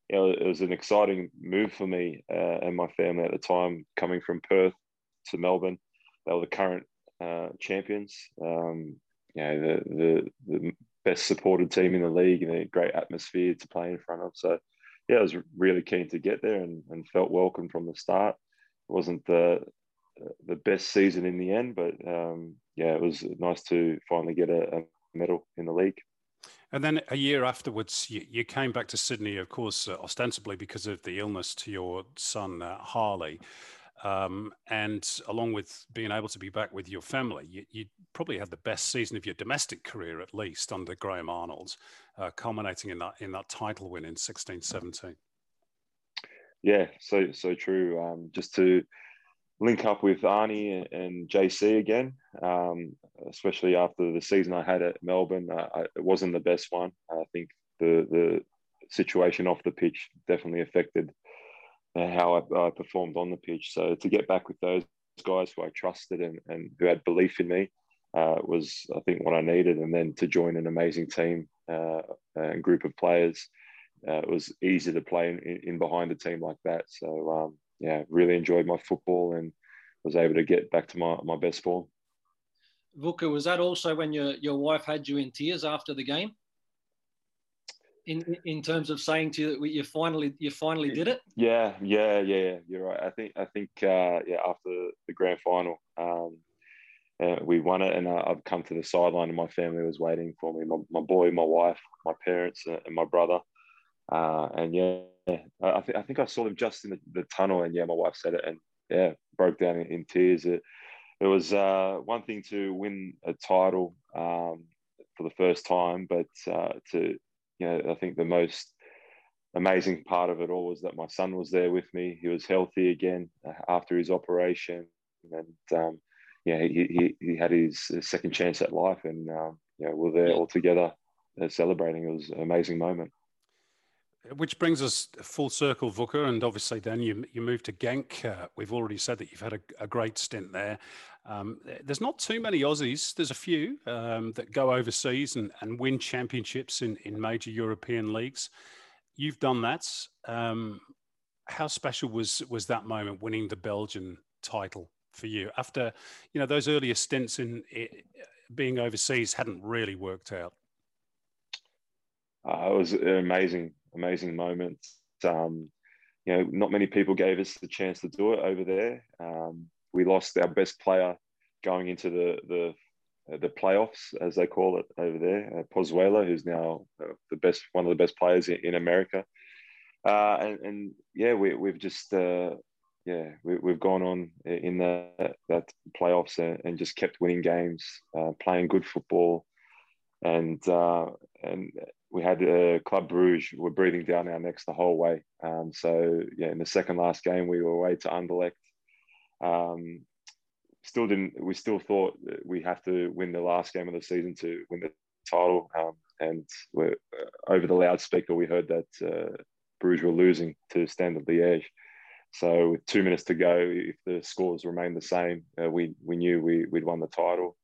you know, it was an exciting move for me uh, and my family at the time, coming from Perth to Melbourne. They were the current uh, champions. Um, you know, the, the, the best supported team in the league and a great atmosphere to play in front of. So, yeah, I was really keen to get there and, and felt welcome from the start. It wasn't the the best season in the end, but um, yeah, it was nice to finally get a, a, medal in the league. And then a year afterwards, you, you came back to Sydney, of course, uh, ostensibly because of the illness to your son, uh, Harley. Um, and along with being able to be back with your family, you, you, probably had the best season of your domestic career, at least under Graham Arnold, uh, culminating in that in that title win in sixteen seventeen. Yeah, so so true. Um, just to link up with Arnie and JC again, um, especially after the season I had at Melbourne. Uh, I, it wasn't the best one. I think the the situation off the pitch definitely affected how I, I, performed on the pitch. So to get back with those guys who I trusted and, and who had belief in me uh, was, I think, what I needed. And then to join an amazing team uh, and group of players, uh, it was easy to play in, in, behind a team like that. So um, yeah, really enjoyed my football and was able to get back to my, my best form. Vuka, was that also when your, your wife had you in tears after the game? In, in terms of saying to you that you finally you finally did it? Yeah, yeah, yeah. You're right. I think I think uh, yeah after the grand final, um, uh, we won it, and uh, I've come to the sideline, and my family was waiting for me. My, my boy, my wife, my parents, uh, and my brother. Uh, and yeah, I, th- I think I saw them just in the, the, tunnel, and yeah, my wife said it, and yeah, broke down in, in tears. It, it was uh, one thing to win a title um, for the first time, but uh, to you know, I think the most amazing part of it all was that my son was there with me. He was healthy again uh, after his operation, and um, yeah, he, he, he had his second chance at life, and um, yeah, we're there all together uh, celebrating. It was an amazing moment. Which brings us full circle, Vuka, and obviously then you you moved to Genk. Uh, we've already said that you've had a, a great stint there. Um, there's not too many Aussies. There's a few um, that go overseas and, and win championships in, in major European leagues. You've done that. Um, how special was was that moment, winning the Belgian title for you after you know those earlier stints in it, being overseas hadn't really worked out? Uh, it was amazing amazing moments. Um, you know, not many people gave us the chance to do it over there. Um, we lost our best player going into the the the playoffs, as they call it over there, uh, who's now uh, the best, one of the best players in, in America. Uh, and, and, yeah, we, we've just uh, yeah, we, have gone on in the, that playoffs and, and just kept winning games, uh, playing good football, and uh, and we had uh, Club Bruges were breathing down our necks the whole way. Um, so yeah, in the second last game, we were away to Anderlecht. Um, still didn't. We still thought we have to win the last game of the season to win the title. Um, and uh, over the loudspeaker, we heard that uh, Bruges were losing to Standard Liège. So with two minutes to go, if the scores remained the same, uh, we we knew we we'd won the title.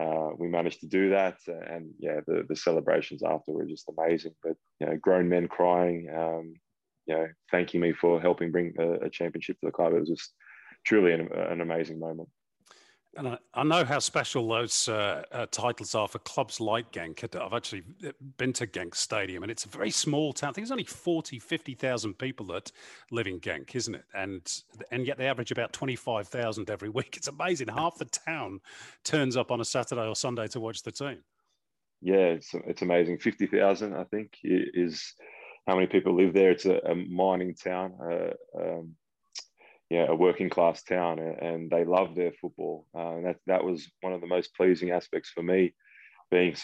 Uh, we managed to do that, and yeah, the, the celebrations after were just amazing. But you know, grown men crying, um, you know, thanking me for helping bring a, a, championship to the club. It was just truly an, an amazing moment. And I, I, know how special those uh, uh, titles are for clubs like Genk. I've actually uh, been to Genk Stadium, and it's a very small town. I think there's only 40, 50,000 people that live in Genk, isn't it? And and yet they average about 25,000 every week. It's amazing. Half the town turns up on a Saturday or Sunday to watch the team. Yeah, it's, it's amazing. 50,000, I think, is how many people live there. It's a, a mining town. Uh, um, yeah, a working class town, and they love their football. Uh, and that that was one of the most pleasing aspects for me, being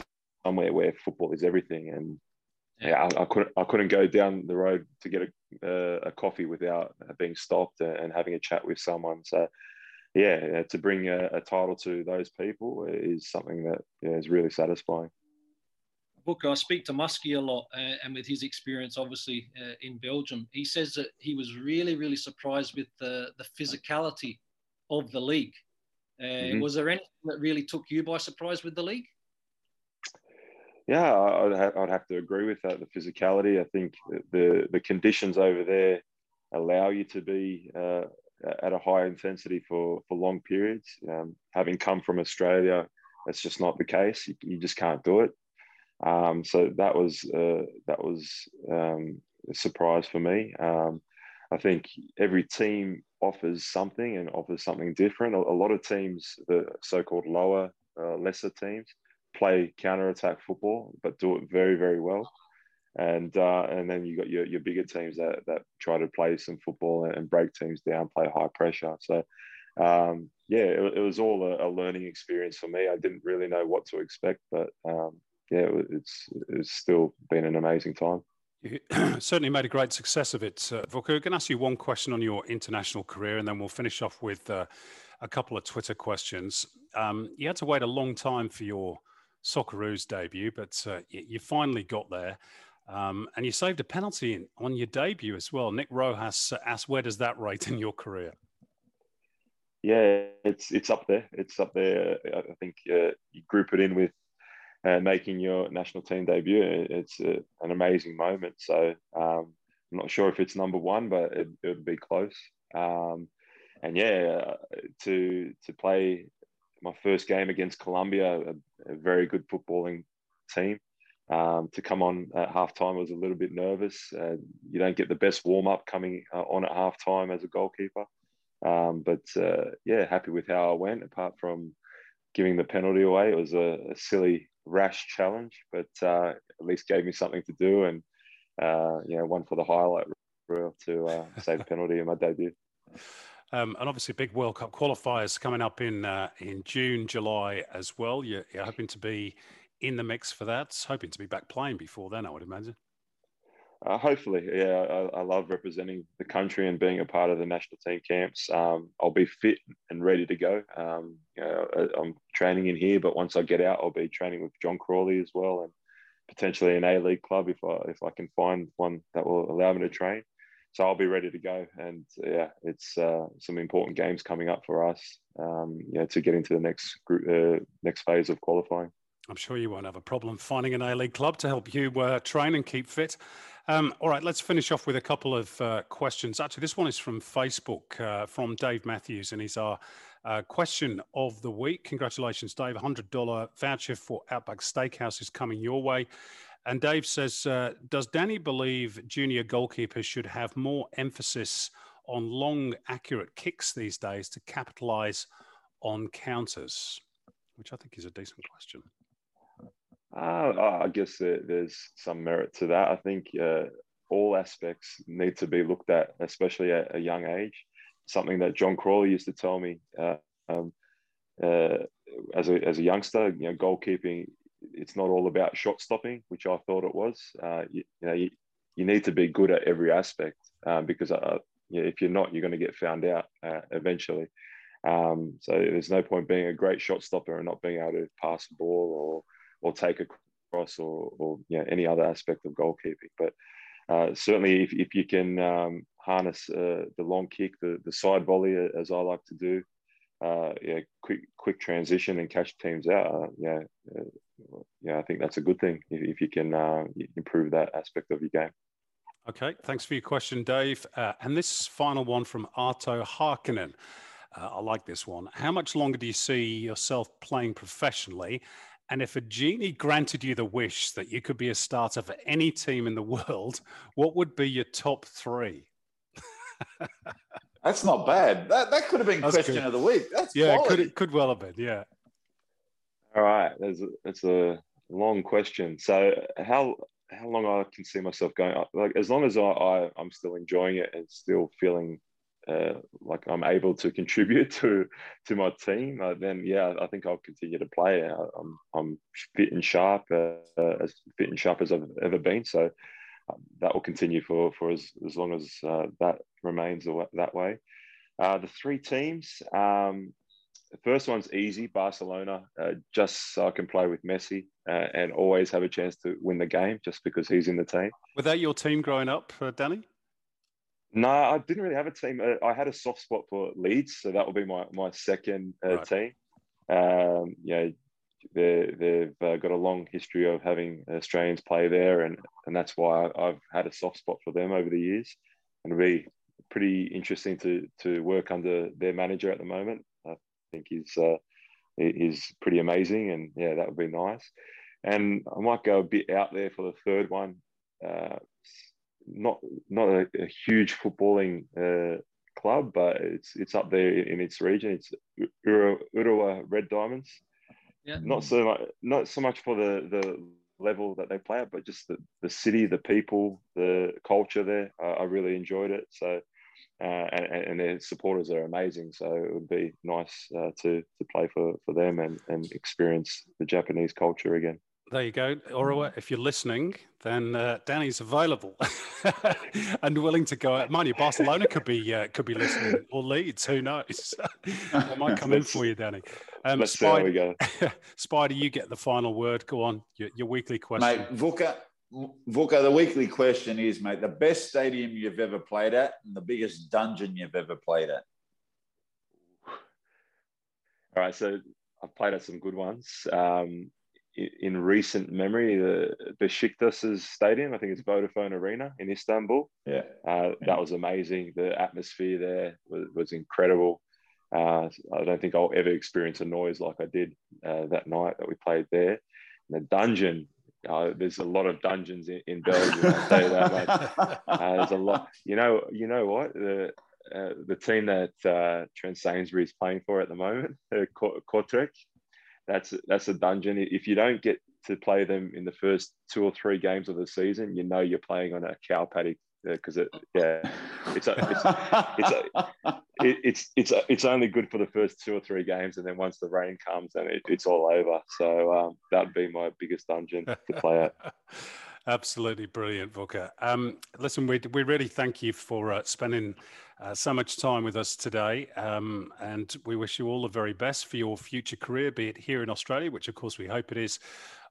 somewhere where football is everything. And yeah, I, I couldn't I couldn't go down the road to get a, uh, a coffee without being stopped and having a chat with someone. So yeah, to bring a, a title to those people is something that yeah, is really satisfying. Vuka, I speak to Muskie a lot, uh, and with his experience, obviously uh, in Belgium, he says that he was really, really surprised with the the physicality of the league. Uh, mm-hmm. Was there anything that really took you by surprise with the league? Yeah, I'd have, I'd have to agree with that. The physicality, I think the the conditions over there allow you to be uh, at a high intensity for for long periods. Um, having come from Australia, that's just not the case. You, you just can't do it. Um, so that was uh, that was um, a surprise for me. Um, I think every team offers something and offers something different. A, a lot of teams, the so-called lower, uh, lesser teams, play counter-attack football, but do it very, very well. And uh, and then you got your, your bigger teams that, that try to play some football and, break teams down, play high pressure. So um, yeah, it, it, was all a, a, learning experience for me. I didn't really know what to expect, but um, yeah, it's it's still been an amazing time. You certainly made a great success of it. Uh, I'm going to ask you one question on your international career, and then we'll finish off with uh, a couple of Twitter questions. Um, you had to wait a long time for your Socceroos debut, but uh, you, you, finally got there. Um, and you saved a penalty in, on your debut as well. Nick Rojas asked, where does that rate in your career? Yeah, it's it's up there. It's up there. I think uh, you group it in with uh, making your national team debut. It's a, an amazing moment. So um, I'm not sure if it's number one, but it, it would be close. Um, and yeah, uh, to to play my first game against Colombia, a, a very good footballing team. Um, to come on at halftime I was a little bit nervous. Uh, you don't get the best warm up coming uh, on at halftime as a goalkeeper. Um, but uh, yeah, happy with how I went. Apart from giving the penalty away, it was a, a silly rash challenge, but uh, at least gave me something to do and uh, you know one for the highlight reel to uh, save a penalty in my debut. Um, and obviously, big World Cup qualifiers coming up in uh, in June, July as well. You're, you're hoping to be in the mix for that. Hoping to be back playing before then, I would imagine. Uh, hopefully, yeah, I, I, love representing the country and being a part of the national team camps. Um, I'll be fit and ready to go. Um, you know, I'm training in here, but once I get out, I'll be training with John Crawley as well, and potentially an A League club if I if I can find one that will allow me to train. So I'll be ready to go, and yeah, it's uh, some important games coming up for us. Um, to get into the next group, uh, next phase of qualifying. I'm sure you won't have a problem finding an A League club to help you uh, train and keep fit. Um, all right, let's finish off with a couple of uh, questions. Actually, this one is from Facebook uh, from Dave Matthews, and he's our uh, question of the week. Congratulations, Dave. $100 voucher for Outback Steakhouse is coming your way. And Dave says, uh, Does Danny believe junior goalkeepers should have more emphasis on long, accurate kicks these days to capitalize on counters? Which I think is a decent question. Uh, I guess there's some merit to that. I think uh, all aspects need to be looked at, especially at a young age. something that John Crawley used to tell me uh, um, uh, as a as a youngster. You know, goalkeeping it's not all about shot stopping, which I thought it was. Uh, you, you, know, you, you need to be good at every aspect um, because uh, you know, if you're not, you're going to get found out uh, eventually. Um, so there's no point being a great shot stopper and not being able to pass the ball or take a cross or, or you know, any other aspect of goalkeeping. But uh, certainly, if, if you can um, harness uh, the long kick, the, the side volley, as I like to do, uh, yeah, quick quick transition and catch teams out. Uh, yeah, uh, yeah, I think that's a good thing if, if you can uh, improve that aspect of your game. Okay, thanks for your question, Dave. Uh, and this final one from Arto Harkinen. Uh, I like this one. How much longer do you see yourself playing professionally? And if a genie granted you the wish that you could be a starter for any team in the world, what would be your top three? That's not bad. That that could have been That's question good. of the week. That's yeah, quality. could could well have been. Yeah. All right, that's a, that's a long question. So how how long I can see myself going up? Like as long as I, I am still enjoying it and still feeling uh, like I'm able to contribute to to my team, uh, then yeah, I think I'll continue to play. I'm I'm fit and sharp, uh, as fit and sharp as I've ever been. So um, that will continue for for as, as long as uh, that remains that way. Uh, the three teams. Um, the first one's easy, Barcelona, uh, just so I can play with Messi uh, and always have a chance to win the game just because he's in the team. Was that your team growing up, uh, Danny? No, I didn't really have a team. Uh, I had a soft spot for Leeds, so that will be my, my second right. team. Um, yeah, they've uh, got a long history of having Australians play there, and, and that's why I've had a soft spot for them over the years. And it'll be pretty interesting to to work under their manager at the moment. I think he's uh, he's pretty amazing, and yeah, that would be nice. And I might go a bit out there for the third one. Uh, not not a, a huge footballing uh, club, but it's it's up there in, in its region. It's Urawa Red Diamonds. Yeah. Not so much, not so much for the the level that they play at, but just the, the city, the people, the culture there. I, I really enjoyed it. So, uh, and, and, their supporters are amazing. So it would be nice uh, to to play for for them and and experience the Japanese culture again. There you go, Urawa. If you're listening, then uh, Danny's available and willing to go out. Mind you, Barcelona could be uh, could be listening or Leeds. Who knows? I might come in for you, Danny. Um, Let's Spider, see how we go. Spider, you get the final word. Go on, your, your weekly question, mate. Vuka, Vuka. The weekly question is, mate, the best stadium you've ever played at, and the biggest dungeon you've ever played at. All right, so I've played at some good ones. Um, in recent memory, the Besiktas's stadium, I think it's Vodafone Arena in Istanbul. Yeah. Uh, that was amazing. The atmosphere there was, was incredible. Uh, I don't think I'll ever experience a noise like I did uh, that night that we played there. And the dungeon, uh, there's a lot of dungeons in, in Belgium. I'll tell you that, uh, there's a lot. You know, you know what? The uh, the team that Trent Sainsbury is playing for at the moment, uh, Kortrijk, that's that's a dungeon. If you don't get to play them in the first two or three games of the season, you know you're playing on a cow paddock because uh, it yeah it's a, it's it's it's it's it's only good for the first two or three games and then once the rain comes then it, it's all over so um, that'd be my biggest dungeon to play at Absolutely brilliant, Vuka. Um, listen, we, we really thank you for uh, spending uh, so much time with us today. Um, and we wish you all the very best for your future career, be it here in Australia, which of course we hope it is,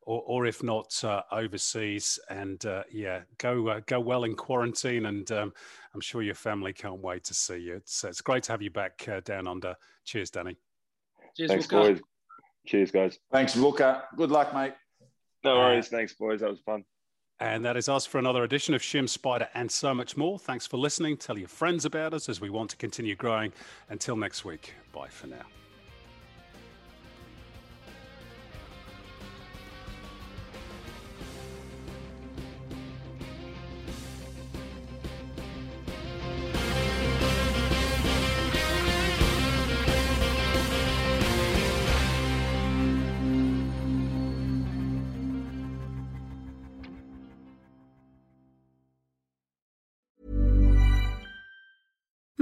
or, or if not, uh, overseas. And uh, yeah, go uh, go well in quarantine. And um, I'm sure your family can't wait to see you. It's, it's great to have you back uh, down under. Cheers, Danny. Cheers, Thanks, boys. Cheers, guys. Thanks, Vuka. Good luck, mate. No worries. Thanks, boys. That was fun. And that is us for another edition of Shim Spider and so much more. Thanks for listening. Tell your friends about us as we want to continue growing. Until next week, bye for now.